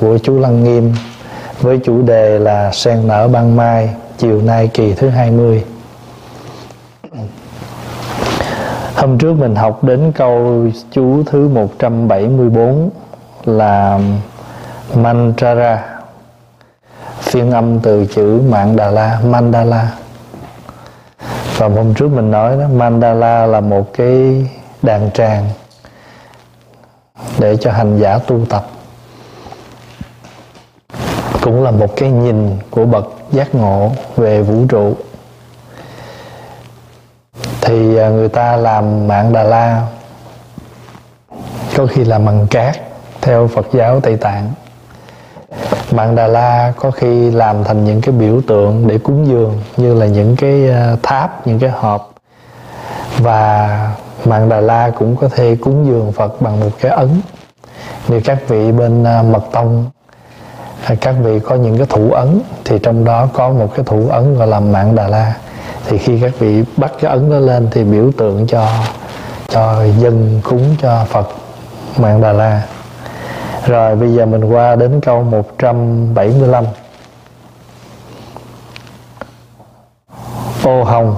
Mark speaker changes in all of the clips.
Speaker 1: của chú Lăng Nghiêm, với chủ đề là sen nở ban mai, chiều nay kỳ thứ 20 Hôm trước mình học đến câu chú thứ 174 là Mantrara, phiên âm từ chữ Mạng Đà La Mandala. Và hôm trước mình nói đó, Mandala là một cái đàn tràng để cho hành giả tu tập cũng là một cái nhìn của bậc giác ngộ về vũ trụ. Thì à, người ta làm mạng đà la có khi làm bằng cát, theo phật giáo tây tạng. Mạng đà la có khi làm thành những cái biểu tượng để cúng dường, như là những cái à, tháp, những cái hộp. Và mạng đà la cũng có thể cúng dường phật bằng một cái ấn. Như các vị bên à, mật tông các vị có những cái thủ ấn, thì trong đó có một cái thủ ấn gọi là mạng đà la. Thì khi các vị bắt cái ấn đó lên thì biểu tượng cho cho dân cúng cho Phật mạng Đà La. Rồi bây giờ mình qua đến câu 175 Ô hồng.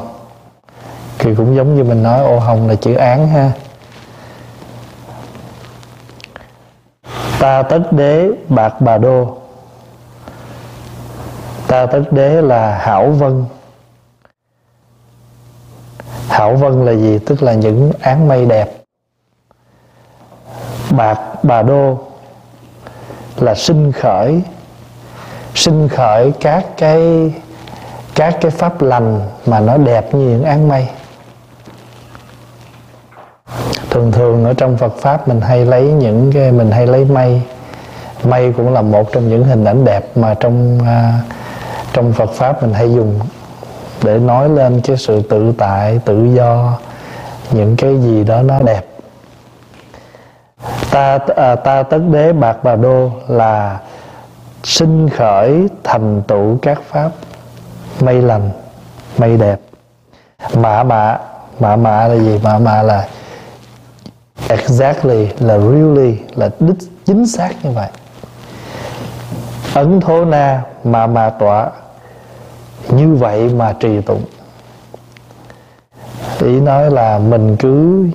Speaker 1: Thì cũng giống như mình nói, ô hồng là chữ án ha. Ta tất đế bạc bà đô. Ta tất đế là hảo vân. Hảo vân là gì? Tức là những áng mây đẹp. Bạc bà đô là sinh khởi. Sinh khởi các cái các cái pháp lành mà nó đẹp như những áng mây. Thường thường ở trong Phật pháp mình hay lấy những cái mình hay lấy mây. Mây cũng là một trong những hình ảnh đẹp mà trong uh, trong Phật pháp mình hay dùng để nói lên cái sự tự tại tự do những cái gì đó nó đẹp. Ta à, ta tất đế bạc bà đô là sinh khởi thành tựu các pháp. Mây lành mây đẹp. Mạ mạ mạ mạ là gì? Mạ mạ là exactly là really là đích chính xác như vậy. Ấn thố na mà mà tọa như vậy mà trì tụng. Ý nói là mình cứ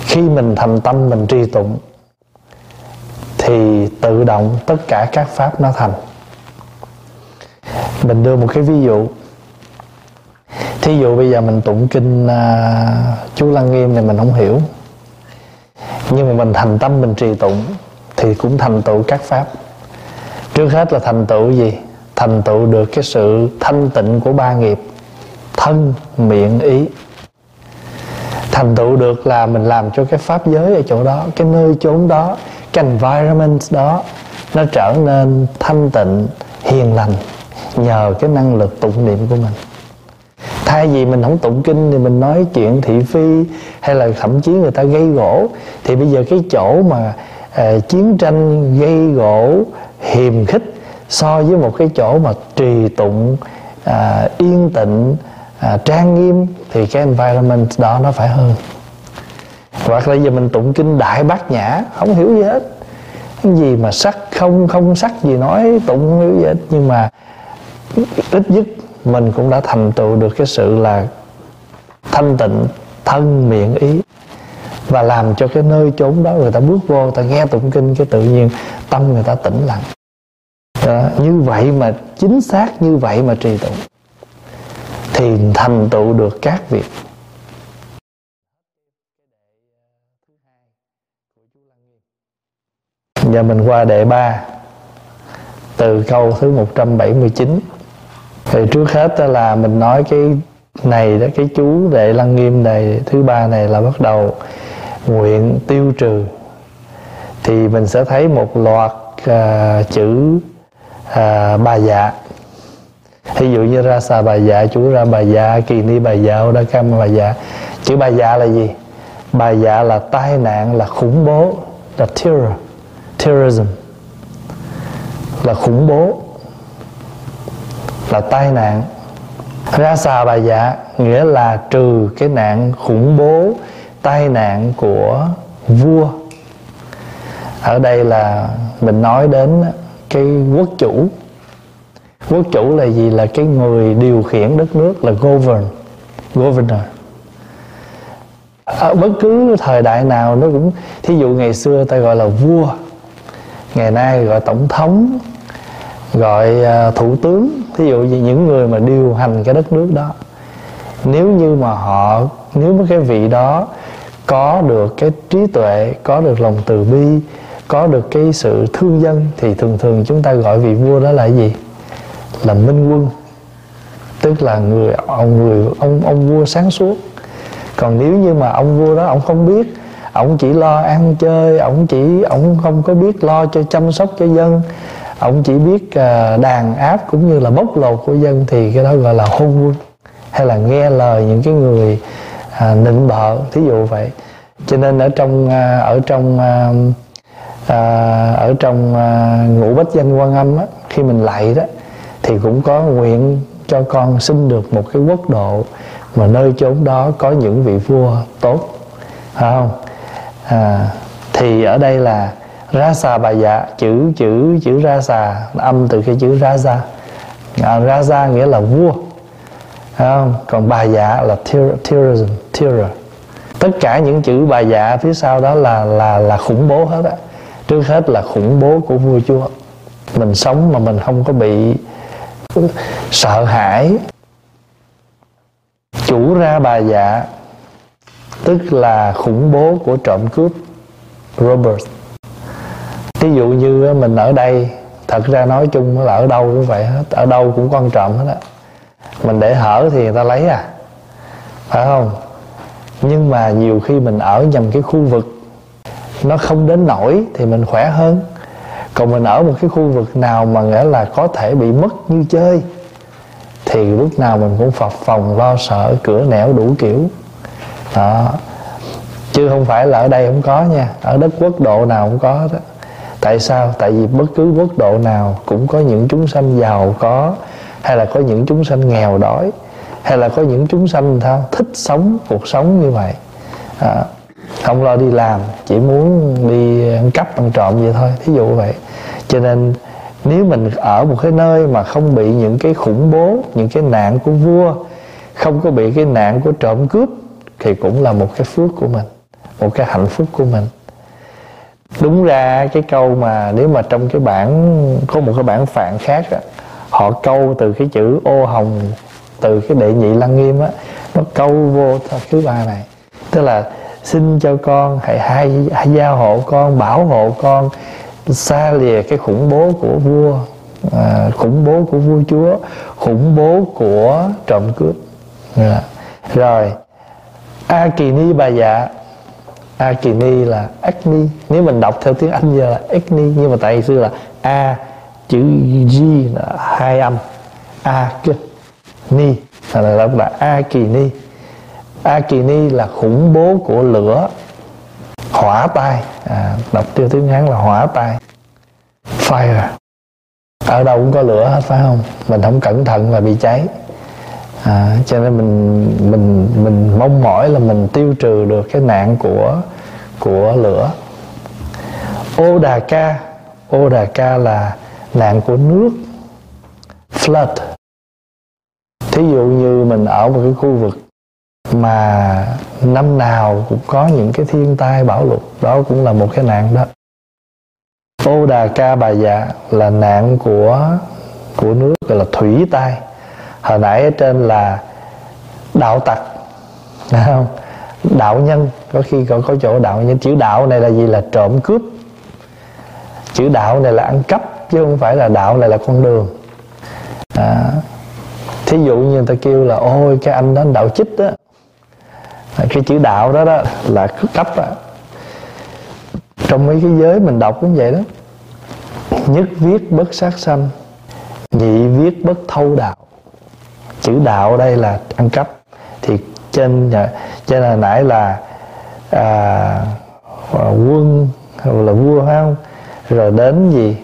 Speaker 1: khi mình thành tâm mình trì tụng thì tự động tất cả các pháp nó thành. Mình đưa một cái ví dụ. Thí dụ bây giờ mình tụng kinh uh, chú lăng nghiêm này mình không hiểu. Nhưng mà mình thành tâm mình trì tụng thì cũng thành tựu các pháp. Trước hết là thành tựu gì? Thành tựu được cái sự thanh tịnh của ba nghiệp thân miệng ý. Thành tựu được là mình làm cho cái pháp giới ở chỗ đó cái nơi chốn đó cái environment đó nó trở nên thanh tịnh hiền lành nhờ cái năng lực tụng niệm của mình. Thay vì mình không tụng kinh thì mình nói chuyện thị phi hay là thậm chí người ta gây gỗ thì bây giờ cái chỗ mà uh, chiến tranh gây gỗ hiềm khích so với một cái chỗ mà trì tụng à, yên tịnh à, trang nghiêm thì cái environment đó nó phải hơn. Hoặc là giờ mình tụng kinh đại bát nhã không hiểu gì hết. Cái gì mà sắc không không sắc gì nói tụng không hiểu gì hết. Nhưng mà ít nhất mình cũng đã thành tựu được cái sự là thanh tịnh thân miệng ý. Và làm cho cái nơi chốn đó người ta bước vô người ta nghe tụng kinh cái tự nhiên tâm người ta tĩnh lặng đó, như vậy mà chính xác như vậy mà trì tụng thì thành tựu được các việc. Giờ mình qua đệ ba Từ câu thứ 179 Thì trước hết là mình nói cái này đó Cái chú đệ lăng nghiêm này Thứ ba này là bắt đầu Nguyện tiêu trừ. Thì mình sẽ thấy một loạt uh, chữ à, bà dạ ví dụ như ra xà bà dạ chú ra bà dạ kỳ ni bà dạ đa cam bà dạ chữ bà dạ là gì? Bà dạ là tai nạn là khủng bố là terror terrorism. Là khủng bố là tai nạn. Ra xà bà dạ nghĩa là trừ cái nạn khủng bố tai nạn của vua. Ở đây là mình nói đến cái quốc chủ. Quốc chủ là gì? Là cái người điều khiển đất nước, là govern, governor. Ở bất cứ thời đại nào nó cũng, thí dụ ngày xưa ta gọi là vua, ngày nay gọi tổng thống, gọi à, thủ tướng, thí dụ như những người mà điều hành cái đất nước đó. Nếu như mà họ, nếu mà cái vị đó có được cái trí tuệ, có được lòng từ bi có được cái sự thương dân thì thường thường chúng ta gọi vị vua đó là gì? Là minh quân. Tức là người ông người ông ông vua sáng suốt. Còn nếu như mà ông vua đó ông không biết ông chỉ lo ăn chơi ông chỉ ông không có biết lo cho chăm sóc cho dân ông chỉ biết à, đàn áp cũng như là bóc lột của dân thì cái đó gọi là hôn quân hay là nghe lời những cái người à, nịnh bợ thí dụ vậy. Cho nên ở trong à, ở trong à, à, ở trong à, ngũ bách danh quan âm á, khi mình lạy đó thì cũng có nguyện cho con xin được một cái quốc độ mà nơi chốn đó có những vị vua tốt phải không? À, thì ở đây là ra xà bà dạ chữ chữ chữ ra xà âm từ cái chữ ra ra à, ra ra nghĩa là vua không? còn bà dạ là terrorism terror tất cả những chữ bà dạ phía sau đó là là là khủng bố hết á trước hết là khủng bố của vua chúa. Mình sống mà mình không có bị sợ hãi. Chủ ra bà dạ tức là khủng bố của trộm cướp Robert. Ví dụ như mình ở đây, thật ra nói chung là ở đâu cũng vậy hết, ở đâu cũng quan trọng hết á. Mình để hở thì người ta lấy à phải không? Nhưng mà nhiều khi mình ở nhầm cái khu vực nó không đến nổi thì mình khỏe hơn. Còn mình ở một cái khu vực nào mà nghĩa là có thể bị mất như chơi thì lúc nào mình cũng phập phòng lo sợ cửa nẻo đủ kiểu. Đó. Chứ không phải là ở đây không có nha ở đất quốc độ nào cũng có đó. Tại sao? Tại vì bất cứ quốc độ nào cũng có những chúng sanh giàu có hay là có những chúng sanh nghèo đói hay là có những chúng sanh sao thích sống cuộc sống như vậy. À, không lo đi làm chỉ muốn đi ăn cắp ăn trộm vậy thôi thí dụ vậy. Cho nên nếu mình ở một cái nơi mà không bị những cái khủng bố những cái nạn của vua không có bị cái nạn của trộm cướp thì cũng là một cái phước của mình một cái hạnh phúc của mình. Đúng ra cái câu mà nếu mà trong cái bản có một cái bản phạn khác đó, họ câu từ cái chữ ô hồng từ cái đệ nhị lăng nghiêm á nó câu vô thứ ba này. Tức là xin cho con hãy hai, hãy gia hộ con bảo hộ con xa lìa cái khủng bố của vua à, khủng bố của vua chúa khủng bố của trộm cướp. À. rồi a kỳ ni bà dạ a kỳ ni là acne. Nếu mình đọc theo tiếng anh giờ là acne nhưng mà tại xưa là a chữ g là hai âm. A k ni là đọc là a kỳ ni a kỳ ni là khủng bố của lửa hỏa tai. À, đọc tiêu tiếng hán là hỏa tai. Fire. Ở đâu cũng có lửa hết phải không? Mình không cẩn thận là bị cháy. À, cho nên mình mình mình mong mỏi là mình tiêu trừ được cái nạn của của lửa. Ô đà ca ô đà ca là nạn của nước. Flood. Thí dụ như mình ở một cái khu vực mà năm nào cũng có những cái thiên tai bão lụt đó cũng là một cái nạn đó. Ô đà ca bà dạ là nạn của của nước gọi là thủy tai. Hồi nãy ở trên là đạo tặc không? Đạo nhân có khi còn có chỗ đạo nhân. Chữ đạo này là gì? Là trộm cướp. Chữ đạo này là ăn cắp chứ không phải là đạo này là con đường. À, thí dụ như người ta kêu là ôi cái anh đó anh đạo chích đó cái chữ đạo đó đó là cấp á. Trong mấy cái giới mình đọc cũng vậy đó. Nhất viết bất sát sanh nhị viết bất thâu đạo. Chữ đạo đây là ăn cắp. Thì trên trên là nãy là à, à quân là vua phải không? Rồi đến gì?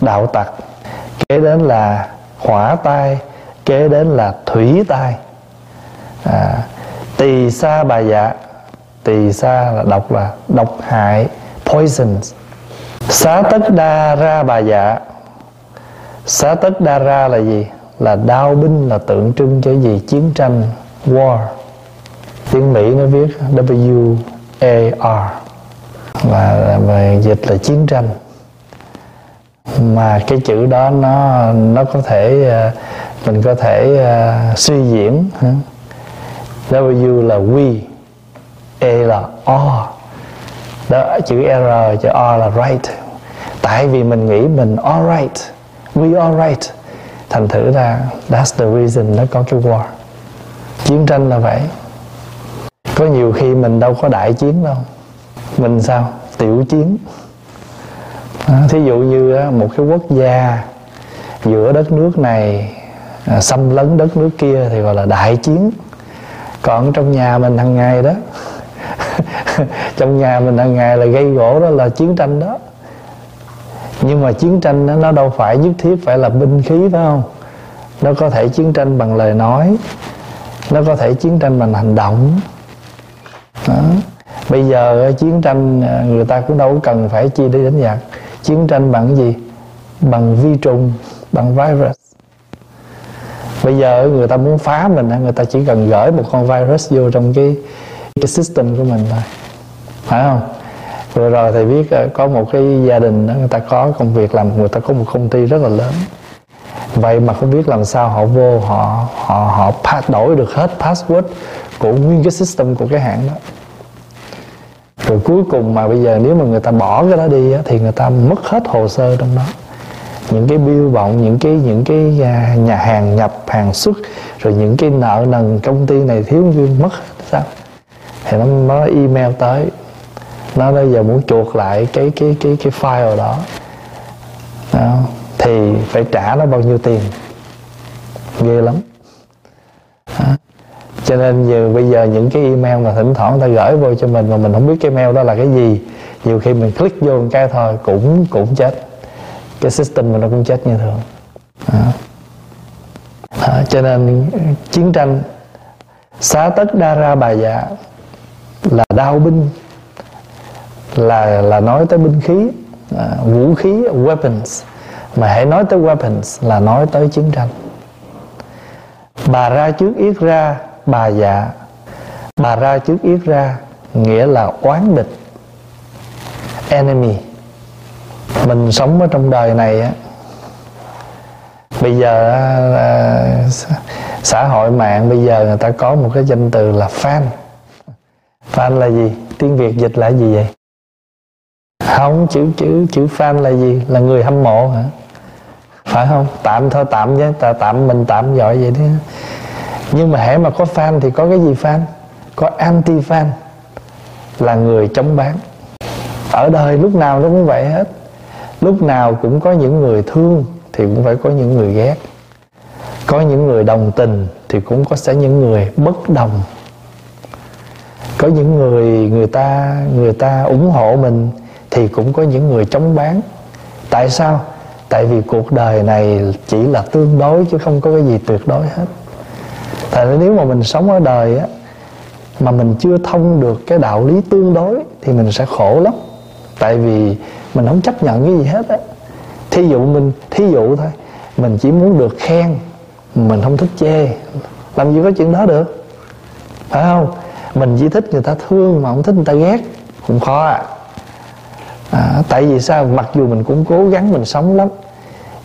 Speaker 1: Đạo tặc. Kế đến là hỏa tai kế đến là thủy tai. À, tỳ sa bà dạ. Tỳ sa là độc là độc hại poisons xá tất đa ra bà dạ. Xá tất đa ra là gì? Là đao binh là tượng trưng cho gì? Chiến tranh war. Tiếng mỹ nó viết w a r. Và, về dịch là chiến tranh. Mà cái chữ đó nó nó có thể ờ, mình có thể uh, suy diễn W là we E là O. Đó chữ R chữ O là right. Tại vì mình nghĩ mình all right we all right. Thành thử ra that's the reason nó có cái war. Chiến tranh là vậy. Có nhiều khi mình đâu có đại chiến đâu. Mình sao? Tiểu chiến. À, thí dụ như một cái quốc gia giữa đất nước này à, xâm lấn đất nước kia thì gọi là đại chiến còn trong nhà mình hàng ngày đó trong nhà mình hàng ngày là gây gỗ đó là chiến tranh đó. Nhưng mà chiến tranh đó, nó đâu phải nhất thiết phải là binh khí phải không? Nó có thể chiến tranh bằng lời nói nó có thể chiến tranh bằng hành động. Đó. bây giờ chiến tranh à, người ta cũng đâu cần phải chi đi đánh giặc. Chiến tranh bằng gì? Bằng vi trùng bằng virus bây giờ người ta muốn phá mình người ta chỉ cần gửi một con virus vô trong cái cái system của mình thôi. Phải không? Vừa rồi thầy biết ờ, có một cái gia đình đó, người ta có công việc làm người ta có một công ty rất là lớn. Vậy mà không biết làm sao họ vô họ họ họ pass, đổi được hết password của nguyên cái system của cái hãng đó. Rồi cuối cùng mà bây giờ nếu mà người ta bỏ cái đó đi thì người ta mất hết hồ sơ trong đó những cái biêu vọng những cái những cái à, nhà hàng nhập hàng xuất rồi những cái nợ nần công ty này thiếu như mất sao? Thì nó nó email tới nó bây giờ muốn chuột lại cái cái cái cái file đó, đó. Thì phải trả nó bao nhiêu tiền? Ghê lắm. Đó. cho nên giờ bây giờ những cái email mà thỉnh thoảng người ta gửi vô cho mình mà mình không biết cái email đó là cái gì nhiều khi mình click vô một cái thôi cũng cũng chết cái system mà nó cũng chết như thường. À. À, cho nên chiến tranh xá tất đa ra bà dạ là đao binh là là nói tới binh khí à, vũ khí weapons. Mà hãy nói tới weapons là nói tới chiến tranh. Bà ra trước yết ra bà dạ. Bà ra trước yết ra nghĩa là oán địch enemy mình sống ở trong đời này á bây giờ à, xã hội mạng bây giờ người ta có một cái danh từ là fan. Fan là gì? Tiếng việt dịch là gì vậy? Không chữ chữ chữ fan là gì? Là người hâm mộ hả? Phải không? Tạm thôi tạm nhé tạm mình tạm gọi vậy đi. Nhưng mà hễ mà có fan thì có cái gì fan? Có anti fan là người chống bán. Ở đời lúc nào nó cũng vậy hết lúc nào cũng có những người thương thì cũng phải có những người ghét. Có những người đồng tình thì cũng có sẽ những người bất đồng. Có những người người ta người ta ủng hộ mình thì cũng có những người chống bán. Tại sao? Tại vì cuộc đời này chỉ là tương đối chứ không có cái gì tuyệt đối hết. Tại nếu mà mình sống ở đời á, mà mình chưa thông được cái đạo lý tương đối thì mình sẽ khổ lắm. Tại vì mình không chấp nhận cái gì hết á. Thí dụ mình, thí dụ thôi. Mình chỉ muốn được khen. Mình không thích chê. Làm gì có chuyện đó được. Phải không? Mình chỉ thích người ta thương mà không thích người ta ghét. Cũng khó à. à tại vì sao? Mặc dù mình cũng cố gắng mình sống lắm.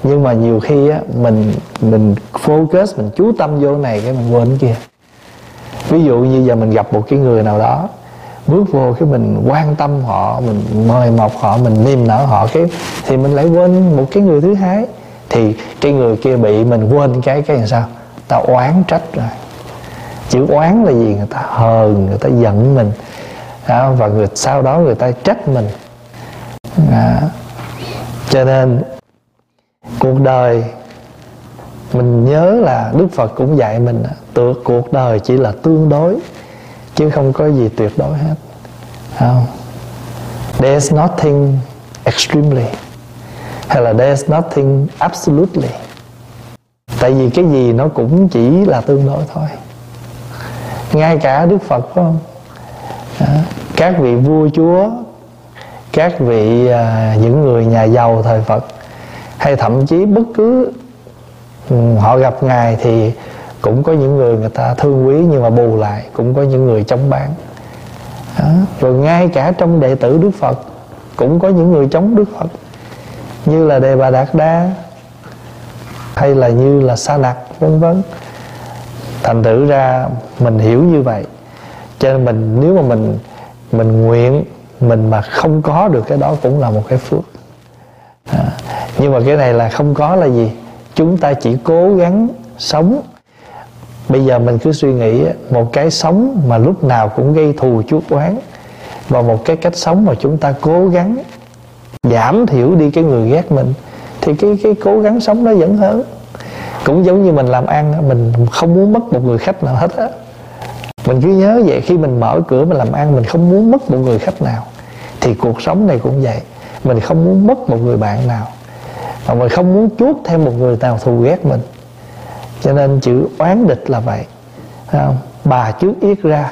Speaker 1: Nhưng mà nhiều khi á, mình mình focus, mình chú tâm vô này cái mình quên kia. Ví dụ như giờ mình gặp một cái người nào đó bước vô cái mình quan tâm họ mình mời mọc họ mình niềm nở họ cái thì mình lại quên một cái người thứ hai. Thì cái người kia bị mình quên cái cái làm sao? Ta oán trách rồi chữ oán là gì? Người ta hờn người ta giận mình. Đó, và người sau đó người ta trách mình. Đó. cho nên cuộc đời mình nhớ là đức phật cũng dạy mình tựa cuộc đời chỉ là tương đối chứ không có gì tuyệt đối hết. Không. There's nothing extremely. Hay là there's nothing absolutely. Tại vì cái gì nó cũng chỉ là tương đối thôi. Ngay cả đức phật phải không? À, các vị vua chúa các vị à, những người nhà giàu thời phật hay thậm chí bất cứ ừ, họ gặp ngài thì cũng có những người người ta thương quý nhưng mà bù lại cũng có những người chống bán. Đó. rồi ngay cả trong đệ tử đức phật cũng có những người chống đức phật. Như là đề bà đạt đa hay là như là sa nặc vân vân. Thành thử ra mình hiểu như vậy. Cho nên mình nếu mà mình mình nguyện mình mà không có được cái đó cũng là một cái phước. À, nhưng mà cái này là không có là gì? Chúng ta chỉ cố gắng sống bây giờ mình cứ suy nghĩ một cái sống mà lúc nào cũng gây thù chuốc oán và một cái cách sống mà chúng ta cố gắng giảm thiểu đi cái người ghét mình, thì cái cái cố gắng sống nó vẫn hơn. Cũng giống như mình làm ăn mình không muốn mất một người khách nào hết á. Mình cứ nhớ vậy, khi mình mở cửa mình làm ăn, mình không muốn mất một người khách nào, thì cuộc sống này cũng vậy. Mình không muốn mất một người bạn nào. Và mình không muốn chuốt thêm một người nào thù ghét mình cho nên chữ oán địch là vậy. Không? bà trước yết ra.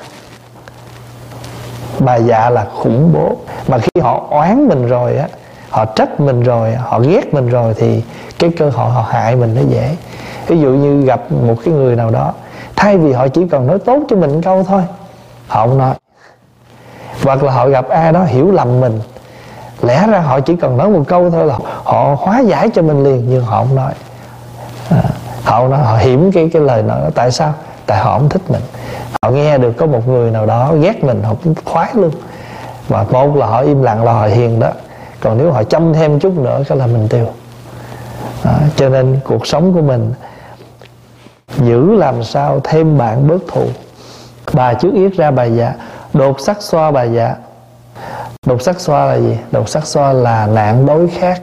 Speaker 1: Bà dạ là khủng bố. Mà khi họ oán mình rồi á họ trách mình rồi họ ghét mình rồi thì cái cơ hội họ hại mình nó dễ. Ví dụ như gặp một cái người nào đó thay vì họ chỉ cần nói tốt cho mình câu thôi họ không nói. Hoặc là họ gặp ai đó hiểu lầm mình lẽ ra họ chỉ cần nói một câu thôi là họ hóa giải cho mình liền nhưng họ không nói. À, họ nó họ hiểm cái cái lời nói tại sao? Tại họ không thích mình. Họ nghe được có một người nào đó ghét mình họ cũng khoái luôn. Mà một là họ im lặng là họ hiền đó. Còn nếu họ chăm thêm chút nữa cái là mình tiêu. Đó, cho nên cuộc sống của mình giữ làm sao thêm bạn bớt thù. Bà trước yết ra bà dạ đột sắc xoa bà dạ đột sắc xoa là gì? Đột sắc xoa là nạn đối khác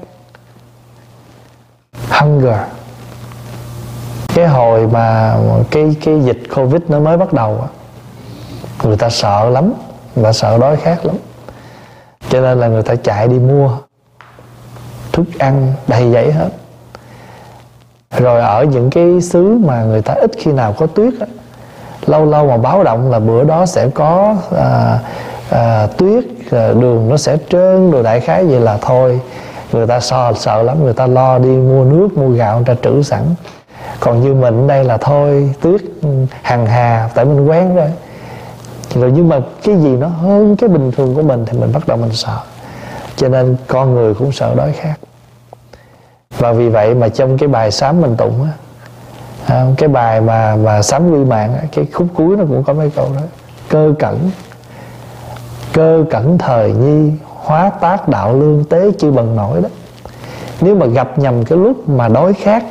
Speaker 1: hunger cái hồi mà cái cái dịch covid nó mới bắt đầu người ta sợ lắm người ta sợ đói khát lắm. Cho nên là người ta chạy đi mua thức ăn đầy dãy hết. Rồi ở những cái xứ mà người ta ít khi nào có tuyết á, lâu lâu mà báo động là bữa đó sẽ có à, à, tuyết à, đường nó sẽ trơn đồ đại khái vậy là thôi. Người ta sợ sợ lắm người ta lo đi mua nước mua gạo người ta trữ sẵn còn như mình đây là thôi tuyết hằng hà tại mình quen rồi. Rồi nhưng mà cái gì nó hơn cái bình thường của mình thì mình bắt đầu mình sợ. Cho nên con người cũng sợ đói khát. Và vì vậy mà trong cái bài sám mình tụng á à, cái bài mà mà sám quy mạng á, cái khúc cuối nó cũng có mấy câu đó. Cơ cẩn cơ cẩn thời nhi hóa tác đạo lương tế chưa bằng nổi đó. Nếu mà gặp nhầm cái lúc mà đói khát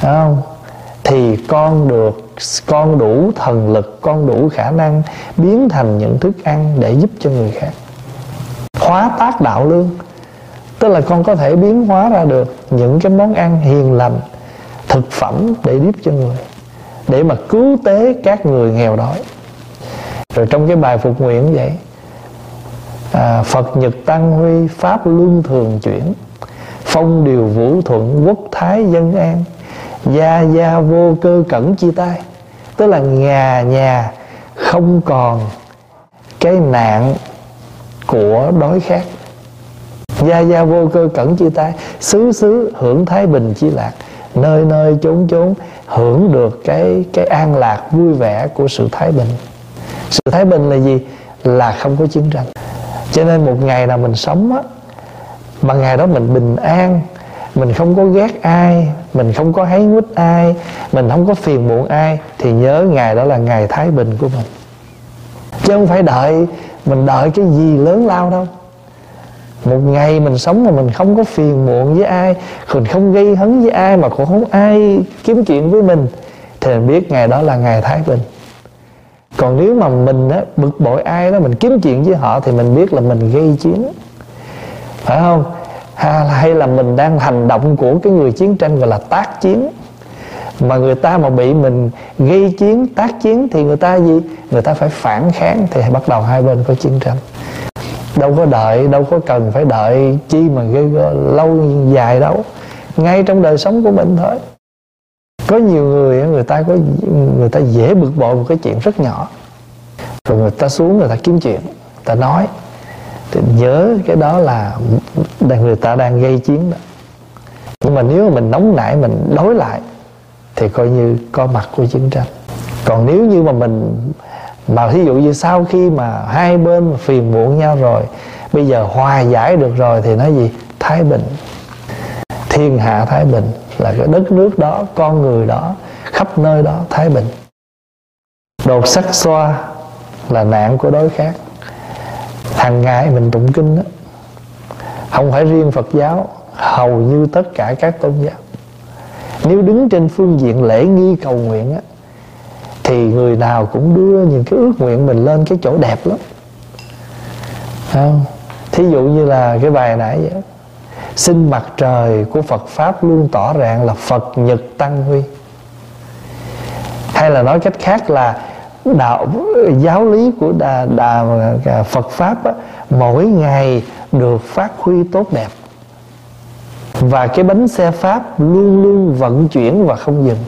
Speaker 1: không? Thì con được con đủ thần lực con đủ khả năng biến thành những thức ăn để giúp cho người khác. Hóa tác đạo lương. Tức là con có thể biến hóa ra được những cái món ăn hiền lành thực phẩm để giúp cho người để mà cứu tế các người nghèo đói. Rồi trong cái bài phục nguyện vậy à, Phật Nhật Tăng Huy Pháp Luân Thường Chuyển Phong điều vũ thuận quốc thái dân an Gia gia vô cơ cẩn chi tay. Tức là nhà nhà không còn cái nạn của đói khát. Gia gia vô cơ cẩn chi tay. Xứ xứ hưởng thái bình chi lạc. Nơi nơi, chốn chốn hưởng được cái cái an lạc vui vẻ của sự thái bình. Sự thái bình là gì? Là không có chiến tranh. Cho nên một ngày nào mình sống á, Mà ngày đó mình bình an mình không có ghét ai mình không có hái ngút ai mình không có phiền muộn ai thì nhớ ngày đó là ngày thái bình của mình. Chứ không phải đợi mình đợi cái gì lớn lao đâu. Một ngày mình sống mà mình không có phiền muộn với ai mình không gây hấn với ai mà cũng không ai kiếm chuyện với mình thì mình biết ngày đó là ngày thái bình. Còn nếu mà mình á, bực bội ai đó mình kiếm chuyện với họ thì mình biết là mình gây chiến. Phải không? Hay là mình đang hành động của cái người chiến tranh gọi là tác chiến. Mà người ta mà bị mình gây chiến, tác chiến thì người ta gì? Người ta phải phản kháng thì bắt đầu hai bên có chiến tranh. Đâu có đợi, đâu có cần phải đợi chi mà gây lâu dài đâu. Ngay trong đời sống của mình thôi. Có nhiều người người ta có, người ta dễ bực bội một cái chuyện rất nhỏ. Rồi người ta xuống người ta kiếm chuyện, người ta nói thì nhớ cái đó là người ta đang gây chiến đó. Nhưng mà nếu mà mình nóng nảy, mình đối lại, thì coi như có mặt của chiến tranh. Còn nếu như mà mình, mà thí dụ như sau khi mà hai bên phiền muộn nhau rồi, bây giờ hòa giải được rồi thì nói gì? Thái bình. Thiên hạ thái bình là cái đất nước đó, con người đó, khắp nơi đó thái bình. Đột sắc xoa là nạn của đối khác hàng ngày mình tụng kinh đó không phải riêng phật giáo, hầu như tất cả các tôn giáo. Nếu đứng trên phương diện lễ nghi cầu nguyện á, thì người nào cũng đưa những cái ước nguyện mình lên cái chỗ đẹp lắm. Không? thí dụ như là cái bài nãy vậy xin mặt trời của Phật pháp luôn tỏ ràng là Phật nhật tăng huy. Hay là nói cách khác là đạo giáo lý của đà, đà Phật pháp á, mỗi ngày được phát huy tốt đẹp. Và cái bánh xe pháp luôn luôn vận chuyển và không dừng.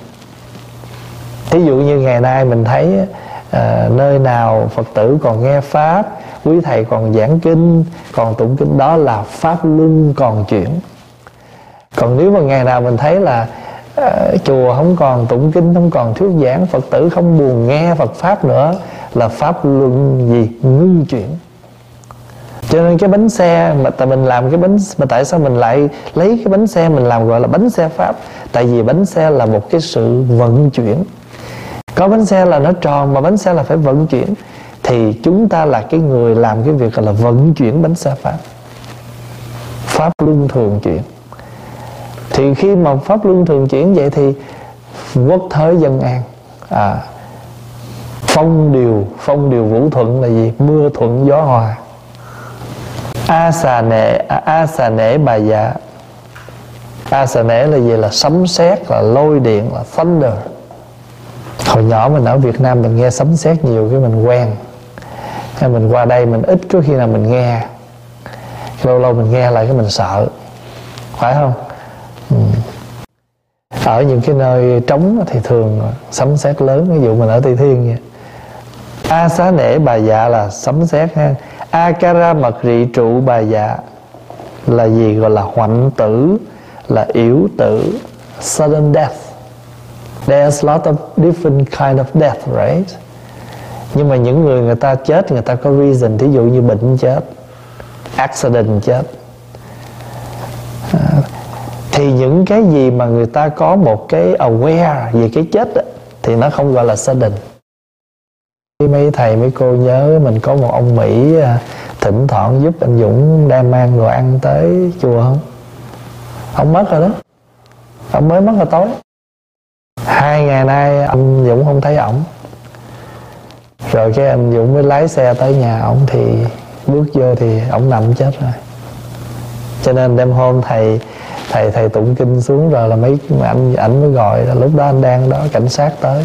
Speaker 1: Thí dụ như ngày nay mình thấy à, nơi nào phật tử còn nghe pháp quý thầy còn giảng kinh còn tụng kinh đó là pháp luân còn chuyển. Còn nếu mà ngày nào mình thấy là Ờ, chùa không còn tụng kinh, không còn thuyết giảng, phật tử không buồn nghe phật pháp nữa, là pháp luận gì? Ngưng chuyển. Cho nên cái bánh xe mà tại mình làm cái bánh, mà tại sao mình lại lấy cái bánh xe mình làm gọi là bánh xe pháp? Tại vì bánh xe là một cái sự vận chuyển. Có bánh xe là nó tròn mà bánh xe là phải vận chuyển, thì chúng ta là cái người làm cái việc gọi là vận chuyển bánh xe pháp. Pháp luân thường chuyển thì khi mà pháp luân thường chuyển vậy thì quốc thế dân an. À, phong điều phong điều vũ thuận là gì? Mưa thuận gió hòa. A xà nệ à, a xà nệ bà dạ. A xà nệ là gì? Là sấm sét là lôi điện là thunder. Hồi nhỏ mình ở Việt Nam mình nghe sấm sét nhiều cái mình quen. Hay mình qua đây mình ít có khi nào mình nghe. Lâu lâu mình nghe lại cái mình sợ. Phải không ở những cái nơi trống thì thường sấm sét lớn ví dụ mình ở tây thiên vậy. A xá nể bà dạ là sấm sét ha. A kara mật rị trụ bà dạ là gì? Gọi là hoạnh tử là yếu tử sudden death. There's a lot of different kind of death right? Nhưng mà những người người ta chết người ta có reason thí dụ như bệnh chết accident chết. À, thì những cái gì mà người ta có một cái aware về cái chết đó, thì nó không gọi là sudden. Mấy thầy mấy cô nhớ mình có một ông Mỹ à, thỉnh thoảng giúp anh Dũng đem mang đồ ăn tới chùa không? Ông mất rồi đó. Ông mới mất hồi tối. Hai ngày nay anh Dũng không thấy ổng. Rồi cái anh Dũng mới lái xe tới nhà ổng thì bước vô thì ổng nằm chết rồi. Cho nên đêm hôm thầy thầy thầy tụng kinh xuống rồi là mấy anh, ảnh mới gọi là lúc đó anh đang đó, cảnh sát tới.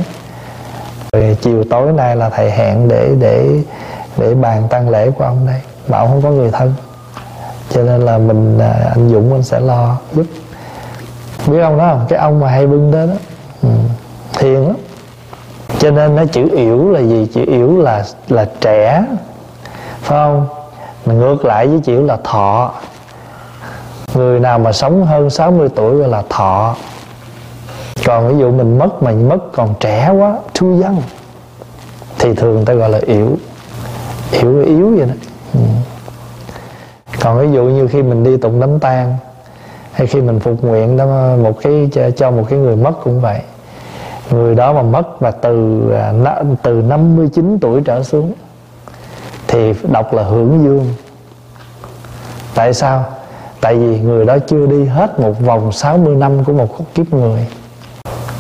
Speaker 1: Rồi chiều tối nay là thầy hẹn để để để bàn tang lễ của ông đây. Mà ông không có người thân. Cho nên là mình à, anh Dũng anh sẽ lo giúp. Biết ông đó không? Cái ông mà hay bưng đến đó. Ừ. thiền lắm. Cho nên nó chữ yểu là gì? Chữ yểu là là trẻ. Phải không? Mà ngược lại với chữ là thọ người nào mà sống hơn 60 tuổi gọi là thọ. Còn ví dụ mình mất mà mất còn trẻ quá, too young, thì thường người ta gọi là yếu. Yếu yếu vậy đó. Ừ. còn ví dụ như khi mình đi tụng đám tang, hay khi mình phục nguyện đó, một cái cho một cái người mất cũng vậy. Người đó mà mất và từ à, từ 59 tuổi trở xuống, thì đọc là hưởng dương. Tại sao? Tại vì người đó chưa đi hết một vòng 60 năm của một kiếp người.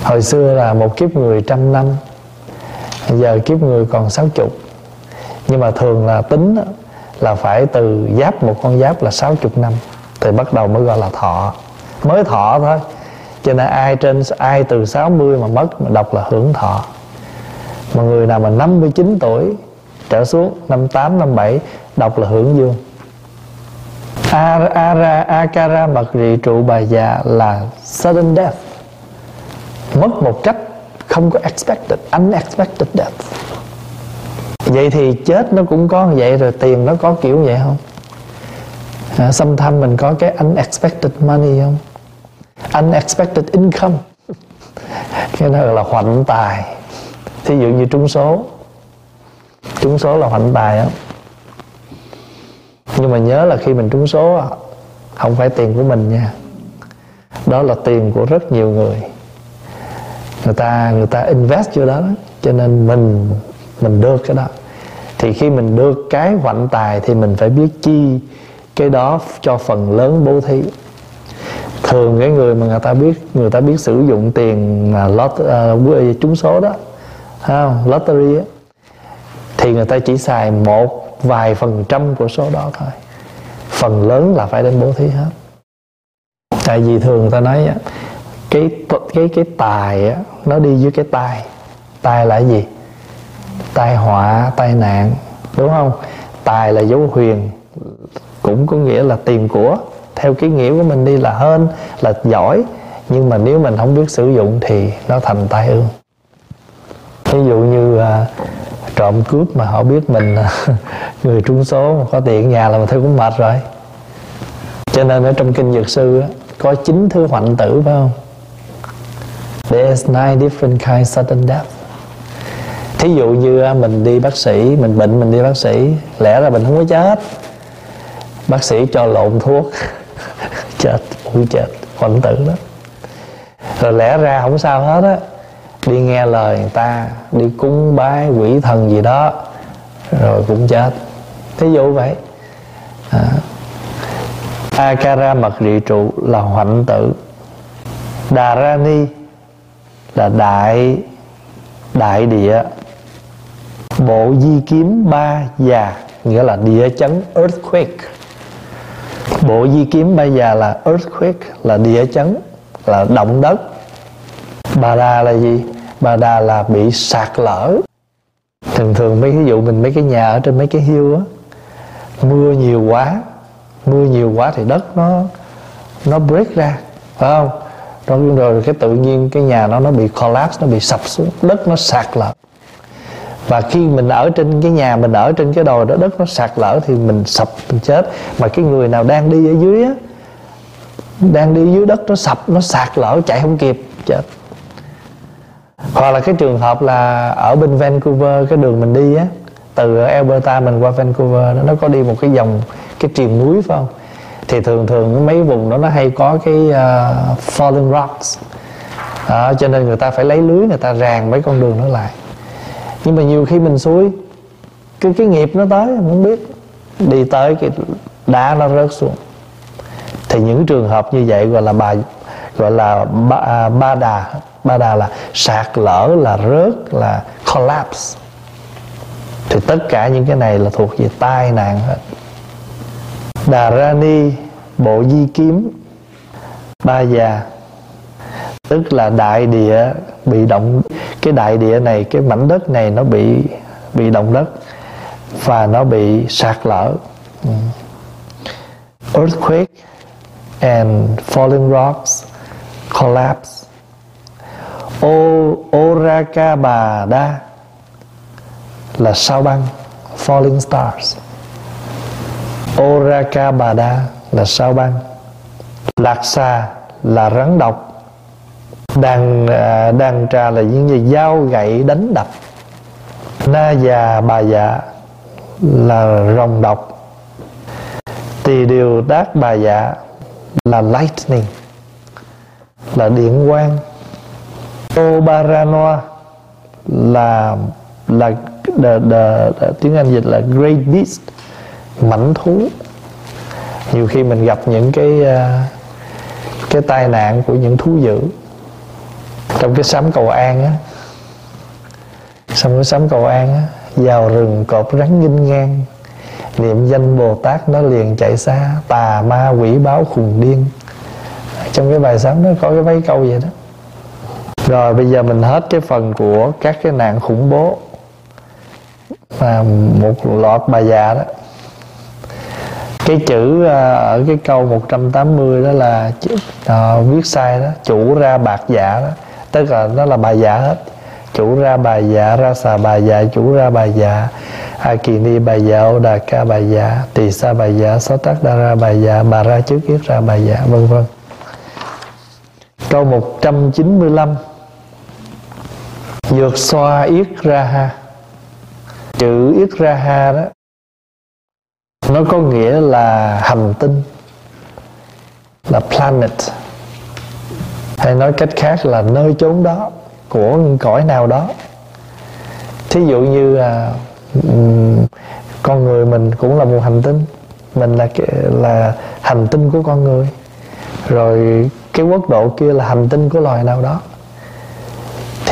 Speaker 1: Hồi xưa là một kiếp người trăm năm giờ kiếp người còn sáu chục nhưng mà thường là tính là phải từ giáp một con giáp là sáu chục năm thì bắt đầu mới gọi là thọ. Mới thọ thôi cho nên ai trên ai từ 60 mà mất mà đọc là hưởng thọ. Mà người nào mà 59 tuổi trở xuống 58, 57 đọc là hưởng dương. Ara, Akara mật rị trụ bà già là sudden death. Mất một cách không có expected unexpected death. Vậy thì chết nó cũng có vậy rồi tiền nó có kiểu vậy không? À, sometimes mình có cái unexpected money không? Unexpected income. Cái đó là hoạnh tài. Thí dụ như trúng số. Trúng số là hoạnh tài á nhưng mà nhớ là khi mình trúng số không phải tiền của mình nha. Đó là tiền của rất nhiều người. Người ta người ta invest vô đó, đó. Cho nên mình mình được cái đó. Thì khi mình được cái hoạnh tài thì mình phải biết chi cái đó cho phần lớn bố thí. Thường cái người mà người ta biết người ta biết sử dụng tiền mà lot à, uh, trúng số đó không? Lottery á thì người ta chỉ xài một vài phần trăm của số đó thôi. Phần lớn là phải đến bố thí hết. Tại vì thường ta nói cái cái cái tài á, nó đi với cái tai. Tai là gì? Tai họa tai nạn đúng không? Tài là dấu huyền cũng có nghĩa là tiền của. Theo cái nghĩa của mình đi là hơn là giỏi nhưng mà nếu mình không biết sử dụng thì nó thành tai ương. Ví dụ như à, trộm cướp mà họ biết mình người trung số mà có tiền nhà là mình thấy cũng mệt rồi. Cho nên ở trong kinh dược sư á, có chín thứ hoạnh tử phải không? There's nine different kinds sudden death. Thí dụ như mình đi bác sĩ mình bệnh mình đi bác sĩ lẽ ra mình không có chết. Bác sĩ cho lộn thuốc chết ui chết hoạn tử đó. Rồi lẽ ra không sao hết á đi nghe lời người ta, đi cúng bái quỷ thần gì đó, rồi cũng chết. Thí dụ vậy. À. akara mật rị trụ là hoạnh tử. Đà ra ni là đại đại địa. Bộ di kiếm ba già, nghĩa là địa chấn, earthquake. Bộ di kiếm ba già là earthquake, là địa chấn, là động đất bà đà là gì? Bà đà là bị sạt lở. Thường thường mấy cái dụ mình mấy cái nhà ở trên mấy cái hill á mưa nhiều quá mưa nhiều quá thì đất nó nó break ra phải không? Rồi, rồi cái tự nhiên cái nhà nó nó bị collapse nó bị sập xuống đất nó sạt lở. Và khi mình ở trên cái nhà mình ở trên cái đồi đó đất nó sạt lở thì mình sập mình chết. Mà cái người nào đang đi ở dưới á đang đi dưới đất nó sập nó sạt lở chạy không kịp chết hoặc là cái trường hợp là ở bên Vancouver cái đường mình đi á từ Alberta mình qua Vancouver nó có đi một cái dòng cái triền núi phải không? Thì thường thường mấy vùng đó nó hay có cái uh, falling rocks. Đó, cho nên người ta phải lấy lưới người ta ràng mấy con đường nó lại. Nhưng mà nhiều khi mình xui cái cái nghiệp nó tới mình không biết. Đi tới cái đá nó rớt xuống. Thì những trường hợp như vậy gọi là bà gọi là ba, à, ba đà ba đà là sạt lở là rớt, là collapse. Thì tất cả những cái này là thuộc về tai nạn hết. Đà rani bộ di kiếm, ba già tức là đại địa bị động, cái đại địa này, cái mảnh đất này nó bị bị động đất và nó bị sạt lở earthquake and falling rocks collapse o đa là sao băng? Falling stars. Orakabada là sao băng? Lạc xà là rắn độc. Đàn, à, đàn trà là những gì dao gậy đánh đập. Na già bà dạ là rồng độc. Tỳ điều đát bà dạ là lightning Là điện quang. Obaranoa là là the, the, the, tiếng Anh dịch là great beast mảnh thú. Nhiều khi mình gặp những cái uh, cái tai nạn của những thú dữ trong cái sám cầu an á. Xong cái sám cầu an á vào rừng cọp rắn nghinh ngang niệm danh bồ tát nó liền chạy xa tà ma quỷ báo khùng điên. Trong cái bài sám nó có cái mấy câu vậy đó rồi bây giờ mình hết cái phần của các cái nạn khủng bố và một loạt bài già đó. Cái chữ à, ở cái câu 180 đó là chữ, à, viết sai đó chủ ra bạc giả đó. Tức là nó là bài giả hết. Chủ ra bà dạ ra xà bà dạ chủ ra bà dạ a kỳ ni bà dạ ô đà ca bà dạ tỳ sa bà dạ sáu tác đa ra bà dạ bà ra trước yết ra bà dạ vân vân. Câu 195 Dược xoa yết ra ha. Chữ yết ra ha đó Nó có nghĩa là hành tinh Là planet. Hay nói cách khác là nơi chốn đó Của cõi nào đó. Thí dụ như à, Con người mình cũng là một hành tinh. Mình là là hành tinh của con người. Rồi cái quốc độ kia là hành tinh của loài nào đó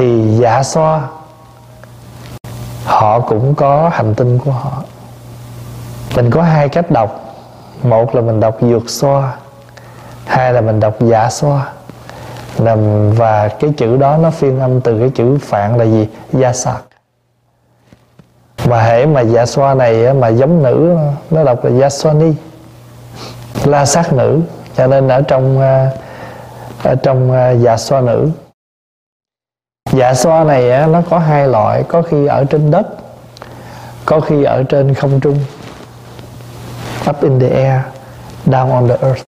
Speaker 1: thì dạ xoa họ cũng có hành tinh của họ. Mình có hai cách đọc. Một là mình đọc dược xoa hai là mình đọc dạ xoa và cái chữ đó nó phiên âm từ cái chữ phạn là gì? Gia sạc. Mà hễ mà dạ xoa này mà giống nữ, nó đọc là gia xoa ni. La sát nữ. Cho nên ở trong à, ở trong à, dạ xoa nữ dạ xoa này á, nó có hai loại có khi ở trên đất có khi ở trên không trung up in the air down on the earth.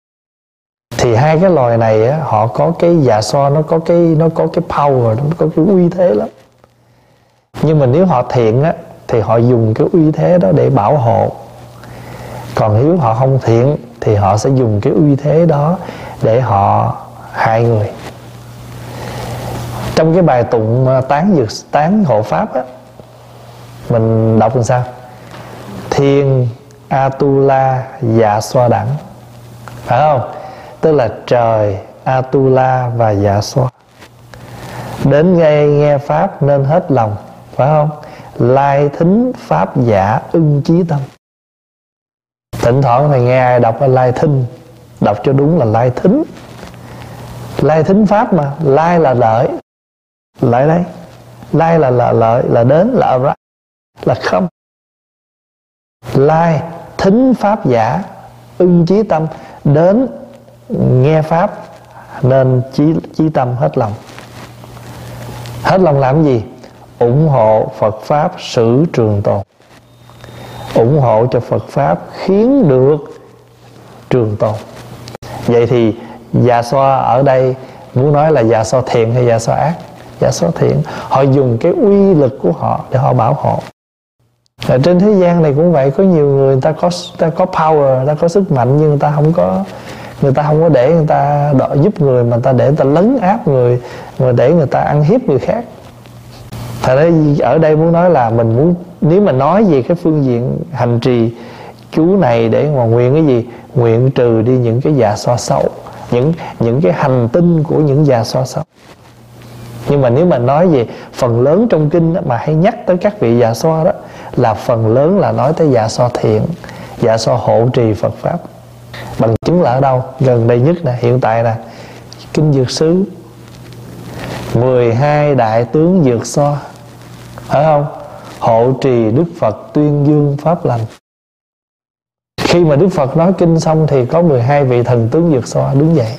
Speaker 1: Thì hai cái loài này á, họ có cái dạ xoa nó có cái nó có cái power nó có cái uy thế lắm. Nhưng mà nếu họ thiện á thì họ dùng cái uy thế đó để bảo hộ. Còn nếu họ không thiện thì họ sẽ dùng cái uy thế đó để họ hại người trong cái bài tụng ờ, tán dược, tán hộ pháp á, mình đọc làm sao? Thiên atula dạ xoa đẳng. Phải không? Tức là trời atula và dạ xoa. Đến nghe nghe pháp nên hết lòng, phải không? Lai thính pháp giả ưng chí tâm. Thỉnh thoảng thầy nghe ai đọc là lai thính, đọc cho đúng là lai thính. Lai thính pháp mà, lai là lợi lại đây. Lai là là lợi là đến, là ra là không. Lai thính pháp giả, ưng trí tâm, đến nghe pháp, nên trí trí tâm hết lòng. Hết lòng làm gì? Ủng hộ Phật pháp sử trường tồn. Ủng hộ cho Phật pháp khiến được trường tồn. Vậy thì già xoa ở đây muốn nói là già xoa thiện hay già xoa ác? Giả số thiện. Họ dùng cái uy lực của họ để họ bảo hộ. Ở trên thế gian này cũng vậy có nhiều người, người ta có ta có power người ta có sức mạnh nhưng người ta không có người ta không có để người ta đợi giúp người mà người ta để người ta lấn áp người mà để người ta ăn hiếp người khác. Thật ra ở đây muốn nói là mình muốn nếu mà nói về cái phương diện hành trì chú này để mà nguyện cái gì? Nguyện trừ đi những cái già so xấu những những cái hành tinh của những già so xấu nhưng mà nếu mà nói về phần lớn trong kinh mà hay nhắc tới các vị dạ xoa đó, là phần lớn là nói tới dạ xoa thiện dạ xoa hộ trì Phật pháp. Bằng chứng là ở đâu? Gần đây nhất nè, hiện tại nè. Kinh dược sứ 12 đại tướng dược xoa phải không hộ trì Đức Phật tuyên dương pháp lành. Khi mà Đức Phật nói kinh xong thì có 12 vị thần tướng dược xoa đứng dậy.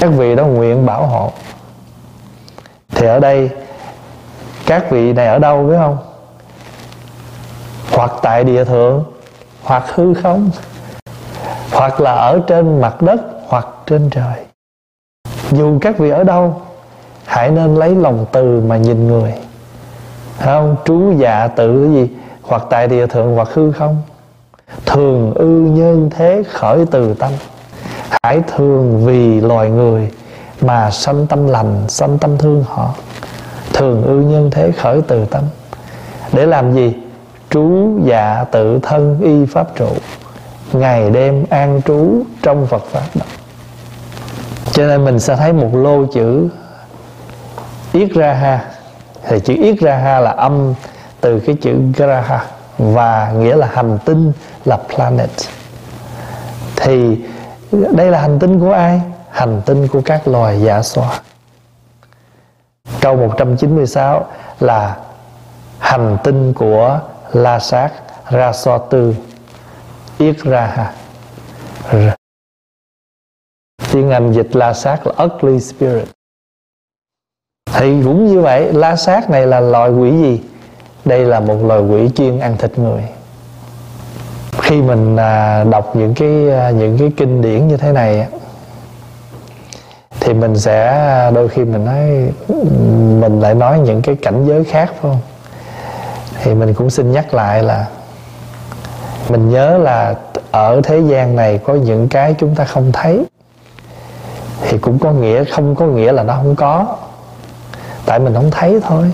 Speaker 1: Các vị đó nguyện bảo hộ thì ở đây, các vị này ở đâu biết không? Hoặc tại địa thượng, hoặc hư không, hoặc là ở trên mặt đất, hoặc trên trời. Dù các vị ở đâu, hãy nên lấy lòng từ mà nhìn người. Không? Trú dạ tự cái gì? Hoặc tại địa thượng, hoặc hư không. Thường ư nhân thế khởi từ tâm. Hãy thường vì loài người mà sanh tâm lành, sanh tâm thương họ. Thường ưu nhân thế khởi từ tâm. Để làm gì? Trú dạ tự thân y pháp trụ. Ngày đêm an trú trong Phật pháp đó. Cho nên mình sẽ thấy một lô chữ yết ra ha. Thì chữ yết ra ha là âm từ cái chữ graha, và nghĩa là hành tinh, là planet. Thì đây là hành tinh của ai? Hành tinh của các loài dạ xoa câu 196 là hành tinh của La Sát Ra So Tư Yết Ra Tiếng Anh dịch La Sát là Ugly Spirit. Thì cũng như vậy la sát này là loài quỷ gì? Đây là một loài quỷ chuyên ăn thịt người. Khi mình à, đọc những cái à, những cái kinh điển như thế này thì mình sẽ, đôi khi mình nói, mình lại nói những cái cảnh giới khác, phải không? Thì mình cũng xin nhắc lại là mình nhớ là ở thế gian này có những cái chúng ta không thấy. Thì cũng có nghĩa, không có nghĩa là nó không có. Tại mình không thấy thôi.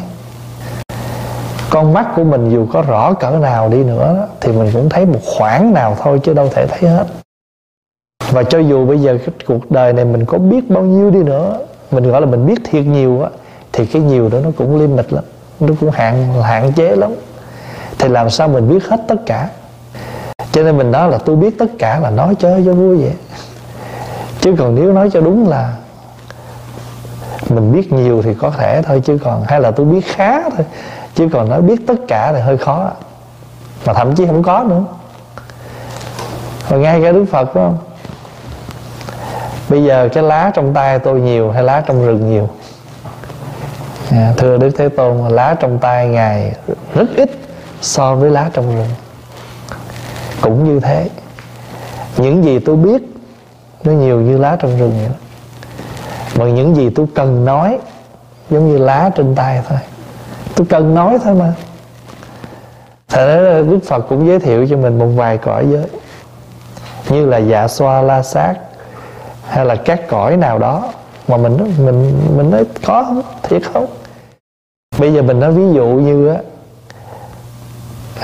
Speaker 1: Con mắt của mình dù có rõ cỡ nào đi nữa, thì mình cũng thấy một khoảng nào thôi chứ đâu thể thấy hết và cho dù bây giờ cái cuộc đời này mình có biết bao nhiêu đi nữa, mình gọi là mình biết thiệt nhiều á, thì cái nhiều đó nó cũng limit lắm, nó cũng hạn hạn chế lắm. Thì làm sao mình biết hết tất cả? Cho nên mình nói là tôi biết tất cả là nói chơi cho vui vậy. Chứ còn nếu nói cho đúng là mình biết nhiều thì có thể thôi, chứ còn, hay là tôi biết khá thôi, chứ còn nói biết tất cả thì hơi khó. Mà thậm chí không có nữa. Và ngay cả đức phật, phải không? Bây giờ cái lá trong tay tôi nhiều hay lá trong rừng nhiều? À, thưa đức thế tôn lá trong tay ngài rất ít so với lá trong rừng. Cũng như thế những gì tôi biết nó nhiều như lá trong rừng vậy mà những gì tôi cần nói giống như lá trên tay thôi. Tôi cần nói thôi mà. Thật ra đức phật cũng giới thiệu cho mình một vài cõi giới. Như là dạ xoa la sát hay là các cõi nào đó mà mình mình mình nói có không thiệt không? Bây giờ mình nói ví dụ như á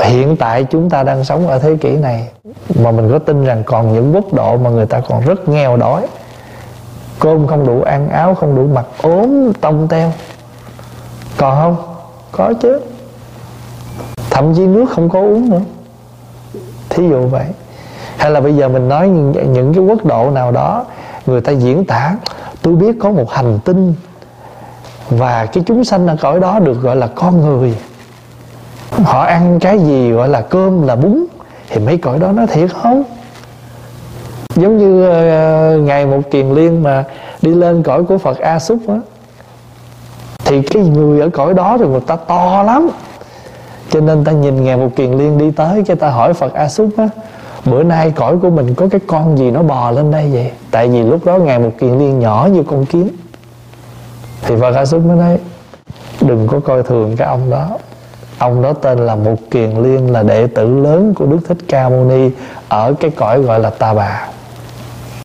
Speaker 1: hiện tại chúng ta đang sống ở thế kỷ này mà mình có tin rằng còn những quốc độ mà người ta còn rất nghèo đói cơm không đủ ăn áo không đủ mặc ốm tông teo. Còn không? Có chứ. Thậm chí nước không có uống nữa. Thí dụ vậy. Hay là bây giờ mình nói những, những cái quốc độ nào đó người ta diễn tả tôi biết có một hành tinh và cái chúng sanh ở cõi đó được gọi là con người. Họ ăn cái gì gọi là cơm là bún thì mấy cõi đó nó thiệt không? Giống như uh, ngày một kiền liên mà đi lên cõi của phật A-Súc á thì cái người ở cõi đó thì người ta to lắm. Cho nên ta nhìn ngày một kiền liên đi tới cái ta hỏi phật A-Súc á bữa nay cõi của mình có cái con gì nó bò lên đây vậy? Tại vì lúc đó ngài một kiền liên nhỏ như con kiến. Thì phật a xúc mới nói, đừng có coi thường cái ông đó. Ông đó tên là một kiền liên, là đệ tử lớn của đức thích ca mâu ni ở cái cõi gọi là ta bà.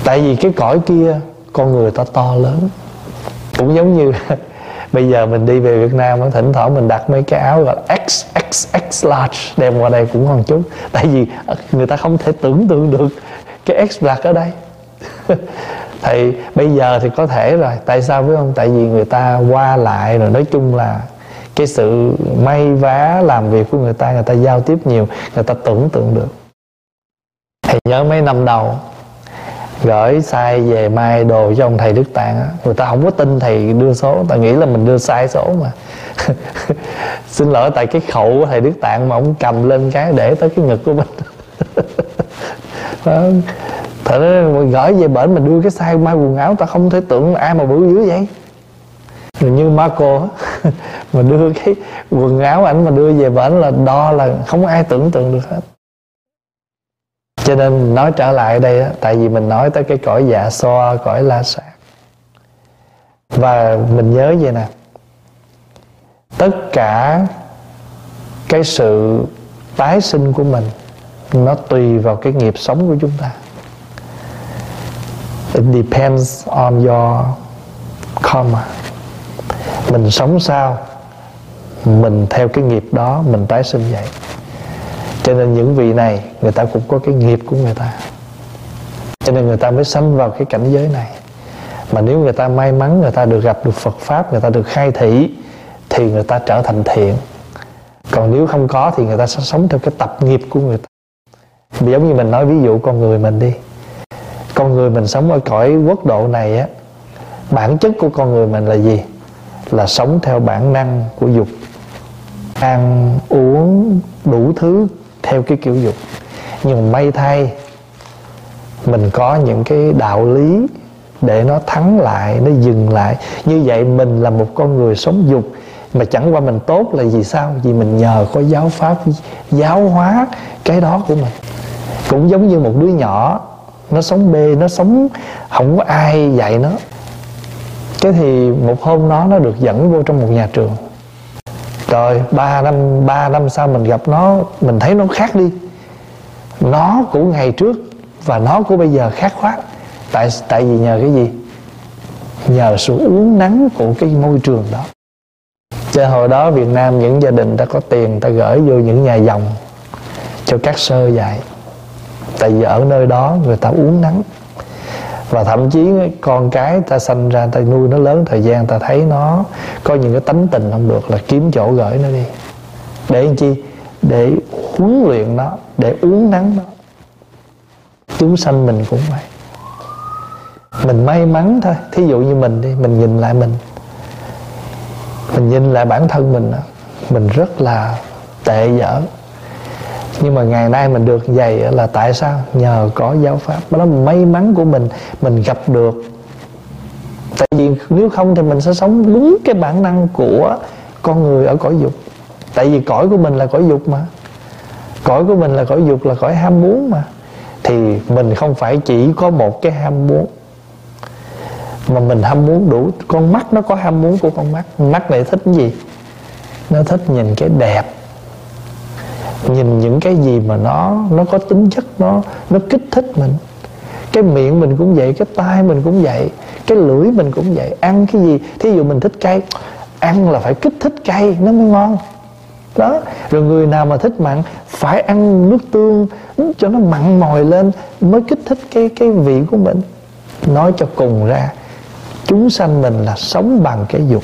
Speaker 1: Tại vì cái cõi kia, con người ta to lớn. Cũng giống như bây giờ mình đi về Việt Nam thỉnh thoảng mình đặt mấy cái áo gọi là XXX large, đem qua đây cũng còn chút. Tại vì ờ, người ta không thể tưởng tượng được cái X large ở đây. Thì bây giờ thì có thể rồi. Tại sao biết không? Tại vì người ta qua lại rồi, nói chung là cái sự may vá làm việc của người ta người ta giao tiếp nhiều, người ta tưởng tượng được. Thì nhớ mấy năm đầu gửi sai về mai đồ cho ông thầy đức tạng á. Người ta không có tin thầy đưa số, người ta nghĩ là mình đưa sai số mà. Xin lỗi, tại cái khẩu của thầy đức tạng mà ông cầm lên cái để tới cái ngực của mình. Thật ra gửi về bển mình đưa cái sai mai quần áo. Ta không thể tưởng ai mà bự dữ vậy. Như Marco mà đưa cái quần áo ảnh mà đưa về bển là đo là không ai tưởng tượng được hết cho nên nói trở lại đây đó, tại vì mình nói tới cái cõi dạ xoa cõi la sát. Và mình nhớ vậy nè tất cả cái sự tái sinh của mình nó tùy vào cái nghiệp sống của chúng ta. It depends on your karma. Mình sống sao mình theo cái nghiệp đó mình tái sinh vậy cho nên những vị này, người ta cũng có cái nghiệp của người ta. Cho nên người ta mới sanh vào cái cảnh giới này. Mà nếu người ta may mắn, người ta được gặp được Phật pháp, người ta được khai thị, thì người ta trở thành thiện. Còn nếu không có, thì người ta sẽ sống theo cái tập nghiệp của người ta. Giống như mình nói ví dụ con người mình đi. Con người mình sống ở cõi quốc độ này á, bản chất của con người mình là gì? Là sống theo bản năng của dục. Ăn, uống, đủ thứ theo cái kiểu dục. Nhưng may thay, mình có những cái đạo lý để nó thắng lại, nó dừng lại. Như vậy mình là một con người sống dục, mà chẳng qua mình tốt là vì sao? Vì mình nhờ có giáo pháp, giáo hóa cái đó của mình. Cũng giống như một đứa nhỏ, nó sống bê, nó sống không có ai dạy nó. Cái thì một hôm nó nó được dẫn vô trong một nhà trường rồi ba năm ba năm sau mình gặp nó, mình thấy nó khác đi. Nó của ngày trước và nó của bây giờ khác quá. Tại tại vì nhờ cái gì? Nhờ sự uống nắng của cái môi trường đó. Cho hồi đó Việt Nam những gia đình ta có tiền, ta gửi vô những nhà dòng cho các sơ dạy. Tại vì ở nơi đó người ta uống nắng và thậm chí con cái ta sanh ra, ta nuôi nó lớn thời gian, ta thấy nó có những cái tánh tình không được là kiếm chỗ gửi nó đi. Để làm chi? Để huấn luyện nó, để uống nắng nó. Chúng sanh mình cũng vậy. Mình may mắn thôi. Thí dụ như mình đi, mình nhìn lại mình. Mình nhìn lại bản thân mình mình rất là tệ dở nhưng mà ngày nay mình được dày là tại sao? Nhờ có giáo pháp. Đó là may mắn của mình mình gặp được. Tại vì nếu không thì mình sẽ sống đúng cái bản năng của con người ở cõi dục. Tại vì cõi của mình là cõi dục mà. Cõi của mình là cõi dục, là cõi ham muốn mà. Thì mình không phải chỉ có một cái ham muốn. Mà mình ham muốn đủ. Con mắt nó có ham muốn của con mắt. Mắt này thích cái gì? Nó thích nhìn cái đẹp nhìn những cái gì mà nó nó có tính chất, nó nó kích thích mình. Cái miệng mình cũng vậy, cái tai mình cũng vậy, cái lưỡi mình cũng vậy. Ăn cái gì, thí dụ mình thích cay, ăn là phải kích thích cay, nó mới ngon. Đó. Rồi người nào mà thích mặn, phải ăn nước tương cho nó mặn mòi lên mới kích thích cái cái vị của mình. Nói cho cùng ra, chúng sanh mình là sống bằng cái dục.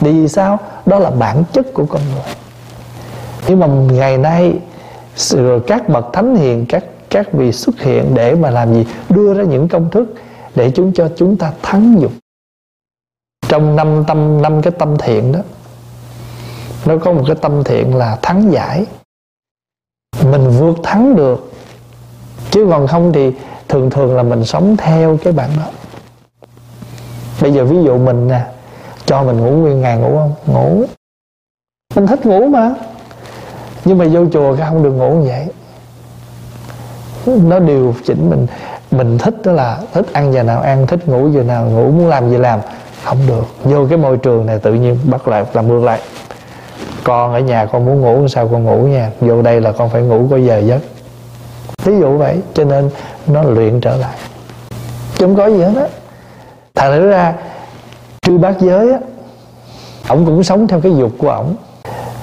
Speaker 1: Vì sao? Đó là bản chất của con người nhưng mà ngày nay rồi các bậc thánh hiền, các các vị xuất hiện để mà làm gì? Đưa ra những công thức để chúng cho chúng ta thắng dục trong năm tâm năm cái tâm thiện đó, nó có một cái tâm thiện là thắng giải. Mình vượt thắng được. Chứ còn không thì thường thường là mình sống theo cái bản đó. Bây giờ ví dụ mình nè, cho mình ngủ nguyên ngày ngủ không? Ngủ. Mình thích ngủ mà nhưng mà vô chùa cái không được ngủ như vậy. Nó điều chỉnh mình mình thích đó là thích ăn giờ nào ăn, thích ngủ giờ nào ngủ, muốn làm gì làm. Không được. Vô cái môi trường này tự nhiên bắt lại, làm ngược lại. Con ở nhà con muốn ngủ, sao con ngủ nha? Vô đây là con phải ngủ có giờ giấc. Ví dụ vậy, cho nên nó luyện trở lại. Chứ không có gì hết á. Thành ra trư bát giới á, ổng cũng sống theo cái dục của ổng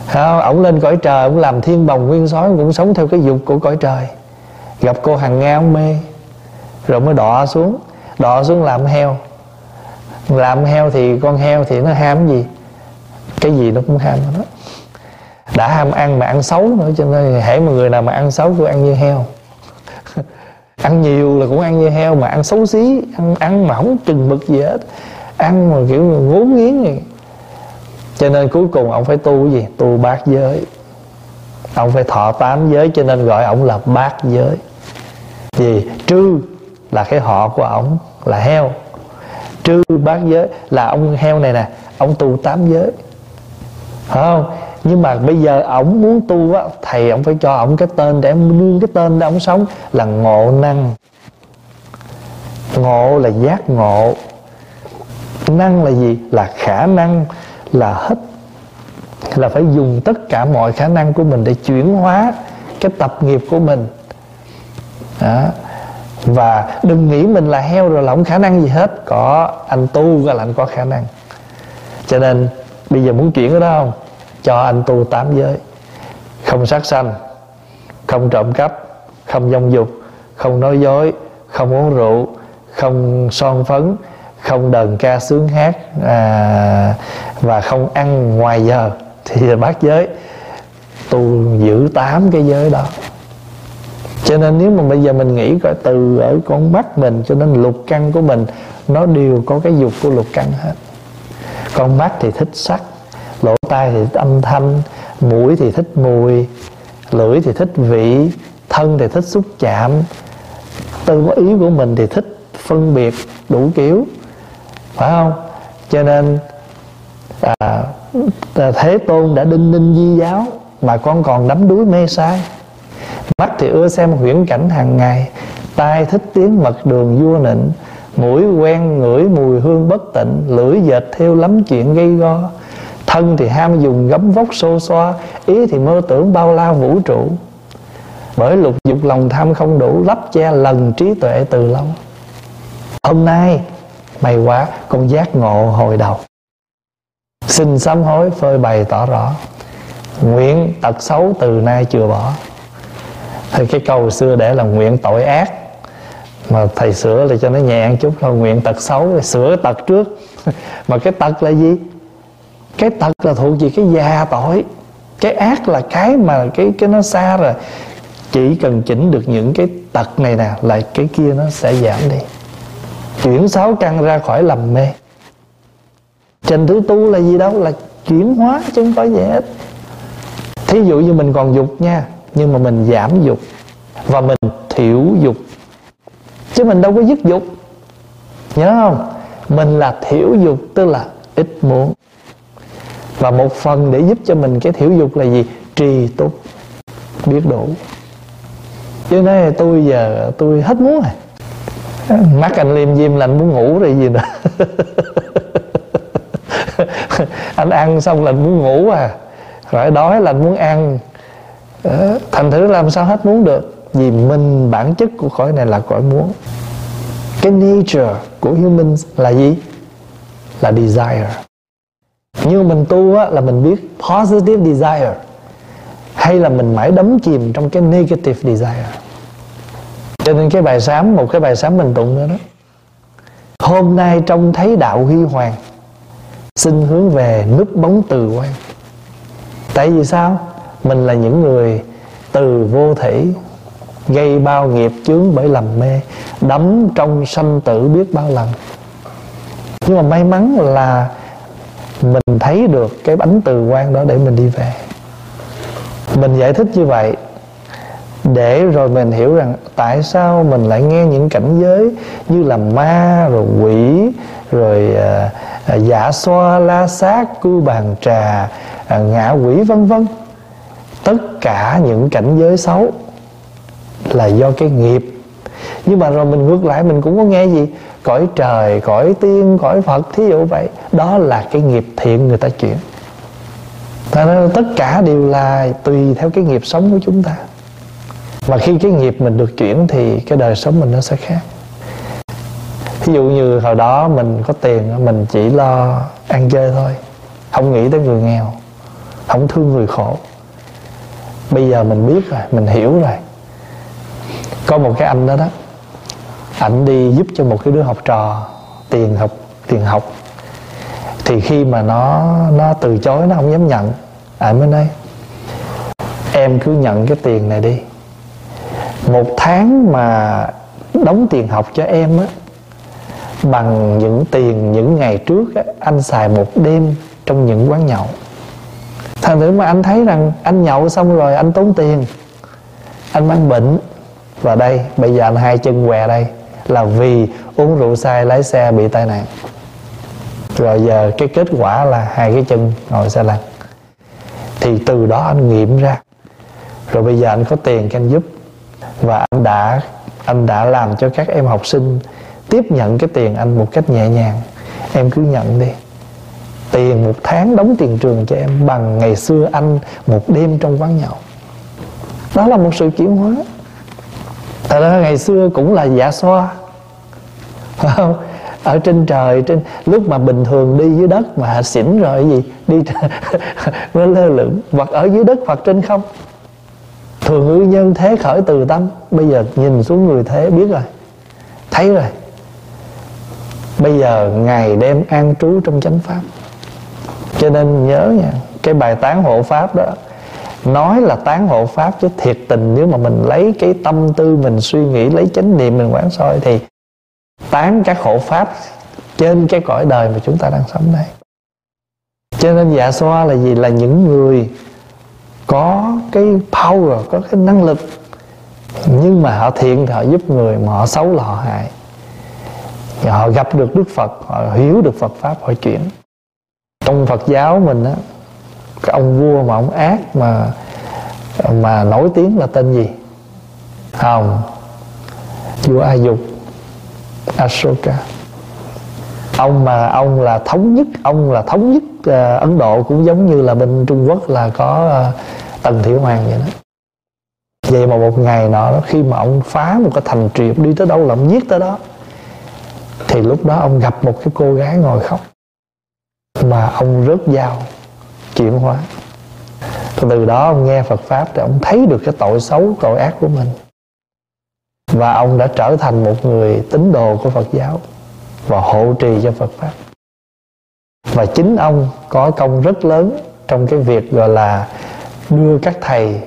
Speaker 1: không, ổng lên cõi trời, ổng làm thiên bồng nguyên sói cũng sống theo cái dục của cõi trời. Gặp cô hằng nga ông mê, rồi mới đọa xuống. Đọa xuống làm heo. Làm heo thì con heo thì nó ham gì? Cái gì nó cũng ham đó đã ham ăn mà ăn xấu nữa, cho nên hễ mà người nào mà ăn xấu cũng ăn như heo. Ăn nhiều là cũng ăn như heo, mà ăn xấu xí, ăn ăn mà không chừng mực gì hết. Ăn mà kiểu ngốn nghiến này cho nên cuối cùng ông phải tu cái gì? Tu bát giới. Ông phải thọ tám giới, cho nên gọi ông là bát giới. Vì trư là cái họ của ông, là heo. Trư, bát giới là ông heo này nè, ông tu tám giới. Phải không? Nhưng mà bây giờ ổng muốn tu á, thầy ổng phải cho ổng cái tên để ông nương cái tên để ổng sống, là ngộ năng. Ngộ là giác ngộ. Năng là gì? Là khả năng là hết. Là phải dùng tất cả mọi khả năng của mình để chuyển hóa cái tập nghiệp của mình. Đó. và đừng nghĩ mình là heo rồi là không khả năng gì hết. Có anh tu ra là anh có khả năng. Cho nên, bây giờ muốn chuyển cái đó không? Cho anh tu tám giới. Không sát sanh, không trộm cắp, không dông dục, không nói dối, không uống rượu, không son phấn không đờn ca sướng hát à, và không ăn ngoài giờ thì bác giới tu giữ tám cái giới đó. Cho nên nếu mà bây giờ mình nghĩ coi từ ở con mắt mình cho nên lục căn của mình nó đều có cái dục của lục căn hết. Con mắt thì thích sắc lỗ tai thì thích âm thanh mũi thì thích mùi lưỡi thì thích vị thân thì thích xúc chạm. Tư ý của mình thì thích phân biệt đủ kiểu phải không? Cho nên à, à, thế tôn đã đinh ninh di giáo mà con còn đắm đuối mê sai mắt thì ưa xem huyễn cảnh hàng ngày tai thích tiếng mật đường vua nịnh mũi quen ngửi mùi hương bất tịnh lưỡi dệt theo lắm chuyện gây go. Thân thì ham dùng gấm vóc xô xoa ý thì mơ tưởng bao la vũ trụ. Bởi lục dục lòng tham không đủ lấp che lần trí tuệ từ lâu. Hôm nay may quá, con giác ngộ hồi đầu. Xin sám hối phơi bày tỏ rõ, nguyện tật xấu từ nay chưa bỏ. Thì cái câu xưa để là nguyện tội ác, mà thầy sửa lại cho nó nhẹ chút thôi, nguyện tật xấu, sửa tật trước. Mà cái tật là gì? Cái tật là thuộc về cái già tội. Cái ác là cái mà cái cái nó xa rồi. Chỉ cần chỉnh được những cái tật này nè là cái kia nó sẽ giảm đi chuyển sáu căn ra khỏi lầm mê. Trình thứ tu là gì đâu, là chuyển hóa chứ không có gì hết. Thí dụ như mình còn dục nha, nhưng mà mình giảm dục và mình thiểu dục. Chứ mình đâu có dứt dục. Nhớ không? Mình là thiểu dục, tức là ít muốn. Và một phần để giúp cho mình cái thiểu dục là gì? Trì túc biết đủ. Chứ nói tôi giờ, tôi hết muốn rồi. mắt anh liêm diêm là anh muốn ngủ rồi gì nữa. Anh ăn xong là anh muốn ngủ à. Rồi đói là anh muốn ăn. Ờ, thành thử làm sao hết muốn được. Vì mình bản chất của cõi này là cõi muốn. Cái nature của human là gì? Là desire. Nhưng mình tu á, là mình biết positive desire hay là mình mãi đắm chìm trong cái negative desire cho nên cái bài sám một cái bài sám mình tụng nữa đó. Hôm nay trông thấy đạo huy hoàng, xin hướng về núp bóng từ quan. Tại vì sao? Mình là những người từ vô thủy gây bao nghiệp chướng bởi lầm mê, đắm trong sanh tử biết bao lần. Nhưng mà may mắn là mình thấy được cái bánh từ quan đó để mình đi về. Mình giải thích như vậy để rồi mình hiểu rằng tại sao mình lại nghe những cảnh giới như là ma rồi quỷ rồi à, à, giả xoa la sát cưu bàn trà ờ, à, ngạ quỷ vân vân. Tất cả những cảnh giới xấu là do cái nghiệp. Nhưng mà rồi mình ngược lại mình cũng có nghe gì? Cõi trời cõi tiên cõi phật thí dụ vậy. Đó là cái nghiệp thiện người ta chuyển. Ra tất cả đều là tùy theo cái nghiệp sống của chúng ta. Mà khi cái nghiệp mình được chuyển Thì cái đời sống mình nó sẽ khác. Ví dụ như hồi đó mình có tiền, Mình chỉ lo ăn chơi thôi. Không nghĩ tới người nghèo, Không thương người khổ. Bây giờ mình biết rồi, Mình hiểu rồi. Có một cái anh đó đó, ảnh đi giúp cho một cái đứa học trò Tiền học tiền học. Thì khi mà nó nó từ chối, nó không dám nhận anh mới nói, em cứ nhận cái tiền này đi một tháng mà đóng tiền học cho em á bằng những tiền những ngày trước á, anh xài một đêm trong những quán nhậu. Thành thử mà anh thấy rằng anh nhậu xong rồi anh tốn tiền anh mang bệnh. Và đây bây giờ anh hai chân què đây là vì uống rượu say lái xe bị tai nạn. Rồi giờ cái kết quả là hai cái chân ngồi xe lăn. Thì từ đó anh nghiệm ra. Rồi bây giờ anh có tiền anh giúp và anh đã anh đã làm cho các em học sinh tiếp nhận cái tiền anh một cách nhẹ nhàng. Em cứ nhận đi. Tiền một tháng đóng tiền trường cho em bằng ngày xưa anh một đêm trong quán nhậu. Đó là một sự chuyển hóa. Thật ra ngày xưa cũng là giả xoa. Phải không ở trên trời, trên, lúc mà bình thường đi dưới đất mà xỉn rồi gì, đi nó lơ lửng. Hoặc ở dưới đất hoặc trên không thường ư nhân thế khởi từ tâm. Bây giờ nhìn xuống người thế biết rồi, thấy rồi. Bây giờ ngày đêm an trú trong chánh pháp. Cho nên nhớ nha, cái bài tán hộ pháp đó, nói là tán hộ pháp chứ thiệt tình nếu mà mình lấy cái tâm tư mình suy nghĩ, lấy chánh niệm mình quán soi thì tán các hộ pháp trên cái cõi đời mà chúng ta đang sống đây. Cho nên dạ xoa là gì? Là những người có cái power có cái năng lực. Nhưng mà họ thiện thì họ giúp người mà họ xấu là họ hại. Họ gặp được đức phật họ hiểu được phật pháp họ chuyển. Trong phật giáo mình á cái ông vua mà ông ác mà mà nổi tiếng là tên gì? Không vua a dục. Ashoka. Ông mà ông là thống nhất ông là thống nhất uh, ấn độ cũng giống như là bên trung quốc là có uh, tần thiểu hoàng vậy đó. Vậy mà một ngày nọ đó, khi mà ông phá một cái thành trì đi tới đâu là ông giết tới đó, thì lúc đó ông gặp một cái cô gái ngồi khóc, mà ông rớt dao, chuyển hóa. Từ đó ông nghe Phật pháp thì ông thấy được cái tội xấu, tội ác của mình. Và ông đã trở thành một người tín đồ của Phật giáo và hộ trì cho Phật pháp. Và chính ông có công rất lớn trong cái việc gọi là đưa các thầy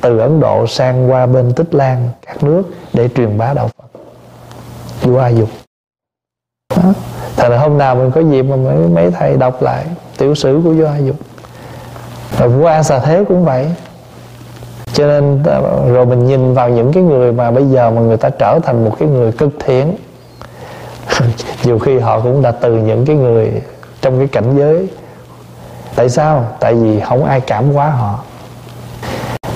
Speaker 1: từ Ấn Độ sang qua bên Tích Lan các nước để truyền bá đạo Phật. Vua A Dục. Đó. Thật là hôm nào mình có dịp mà mấy, mấy thầy đọc lại tiểu sử của vua A Dục. Rồi vua A Xà Thế cũng vậy. Cho nên à, rồi mình nhìn vào những cái người mà bây giờ mà người ta trở thành một cái người cực thiện nhiều khi họ cũng đã từ những cái người trong cái cảnh giới. Tại sao? Tại vì không ai cảm hóa họ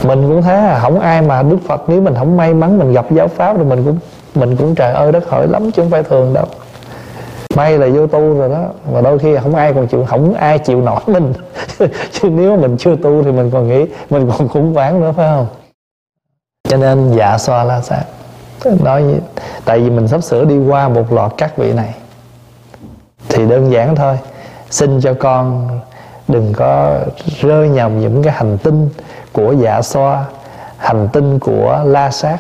Speaker 1: mình cũng thế à không ai mà đức phật, nếu mình không may mắn mình gặp giáo pháp thì mình cũng mình cũng trời ơi, đất hỡi lắm chứ không phải thường đâu. May là vô tu rồi đó và đôi khi không ai còn chịu, không ai chịu nổi mình. Chứ nếu mình chưa tu thì mình còn nghĩ, mình còn khủng hoảng nữa, phải không? Cho nên dạ xoa la sát. Nói tại vì mình sắp sửa đi qua một loạt các vị này. Thì đơn giản thôi, xin cho con đừng có rơi nhầm những cái hành tinh của dạ xoa, hành tinh của la sát,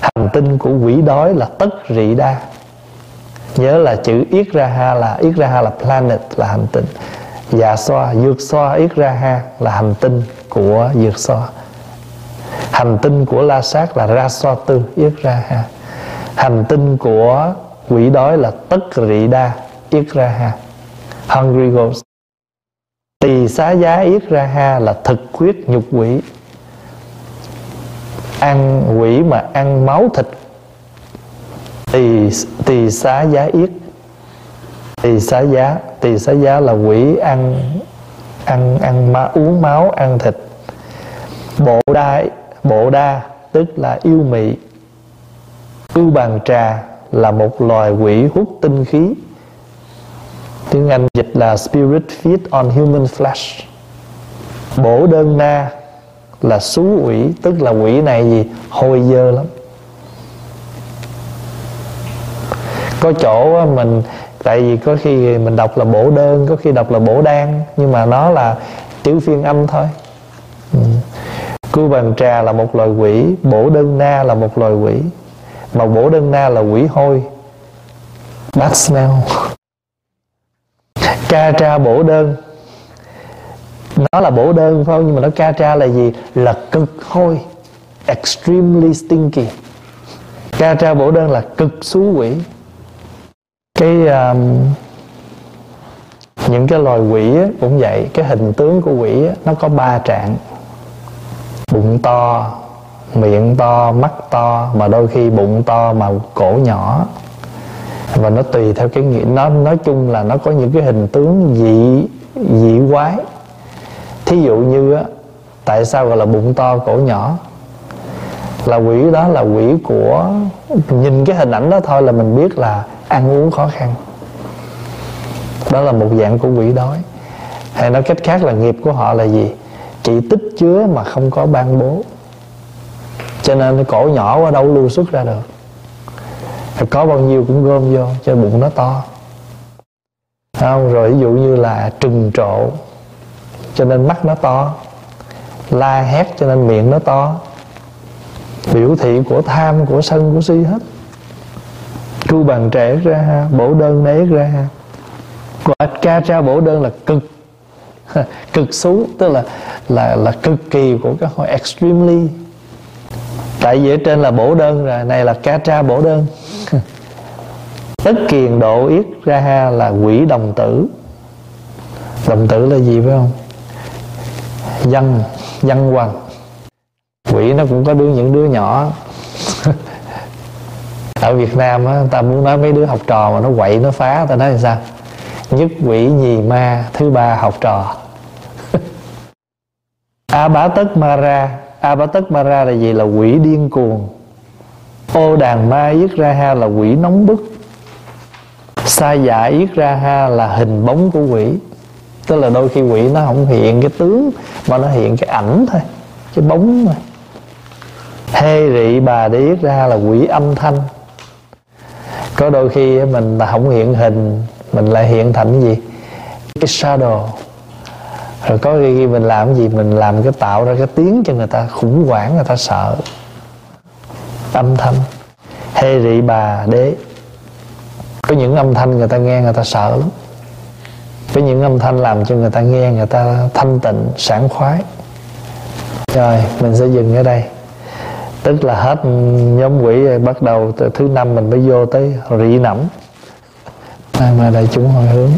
Speaker 1: hành tinh của quỷ đói là tất rị đa. Nhớ là chữ yết ra ha là yết ra ha là planet, là hành tinh. Dạ xoa, dược xoa yết ra ha là hành tinh của dược xoa. Hành tinh của la sát là ra xoa tư yết ra ha hành tinh của quỷ đói là tất rị đa yết ra ha hungry ghost tỳ xá giá yết ra ha là thực huyết nhục quỷ. Ăn quỷ mà ăn máu thịt. Tỳ tỳ xá giá yết. Tỳ xá giá, tỳ xá giá là quỷ ăn ăn ăn ma uống máu, ăn thịt. Bộ đa bộ đa tức là yêu mị. Ưu bàn trà là một loài quỷ hút tinh khí tiếng anh dịch là spirit feed on human flesh. Bổ đơn na là xú quỷ, tức là quỷ này gì? Hôi dơ lắm. Có chỗ mình, tại vì có khi mình đọc là bổ đơn, có khi đọc là bổ đan, nhưng mà nó là chữ phiên âm thôi. Ừ. cưu bàn trà là một loài quỷ, bổ đơn na là một loài quỷ. Mà bổ đơn na là quỷ hôi. Bad smell ca tra bổ đơn. Nó là bổ đơn phải không nhưng mà nó ca tra là gì? Là cực hôi extremely stinky. Ca tra bổ đơn là cực xú quỷ. Cái um, những cái loài quỷ á, cũng vậy cái hình tướng của quỷ á, nó có ba trạng. Bụng to miệng to mắt to mà đôi khi bụng to mà cổ nhỏ và nó tùy theo cái nghĩa, nó nói chung là nó có những cái hình tướng dị dị quái. Thí dụ như á, tại sao gọi là bụng to, cổ nhỏ? Là quỷ đó là quỷ của, nhìn cái hình ảnh đó thôi là mình biết là ăn uống khó khăn. Đó là một dạng của quỷ đói. Hay nói cách khác là nghiệp của họ là gì? Chỉ tích chứa mà không có ban bố. Cho nên cổ nhỏ ở đâu lưu xuất ra được có bao nhiêu cũng gom vô, cho bụng nó to. Không, rồi ví dụ như là trừng trộ, cho nên mắt nó to. La hét, cho nên miệng nó to. Biểu thị của tham, của sân, của si hết. Tru bàn trẻ ra ha bổ đơn nấy ra. Ha và ca tra bổ đơn là cực. Cực xú, tức là là là cực kỳ của cái hồi extremely tại vì ở trên là bổ đơn rồi, này là ca tra bổ đơn. Tất kiền độ yết ra ha là quỷ đồng tử. Đồng tử là gì phải không? Dân dân hoàng quỷ nó cũng có đứa những đứa nhỏ. Ở Việt Nam á ta muốn nói mấy đứa học trò mà nó quậy, nó phá, ta nói là sao? Nhất quỷ nhì ma, thứ ba học trò. A bá tất ma ra a Mara là gì? Là quỷ điên cuồng. Ô đàn ma yết ra ha là quỷ nóng bức. Sa dạ yết ra ha là hình bóng của quỷ. Tức là đôi khi quỷ nó không hiện cái tướng mà nó hiện cái ảnh thôi, cái bóng mà hê rị bà để yết ra là quỷ âm thanh. Có đôi khi mình không hiện hình, mình lại hiện thành cái gì? Cái shadow rồi có khi mình làm cái gì, mình làm cái tạo ra cái tiếng cho người ta, khủng hoảng người ta sợ. Âm thanh. Hê rị bà đế. Có những âm thanh người ta nghe người ta sợ lắm. Có những âm thanh làm cho người ta nghe người ta thanh tịnh, sảng khoái. Rồi, mình sẽ dừng ở đây. Tức là hết nhóm quỷ rồi, bắt đầu từ thứ năm mình mới vô tới rị nẩm. Mai mai đại chúng hồi hướng.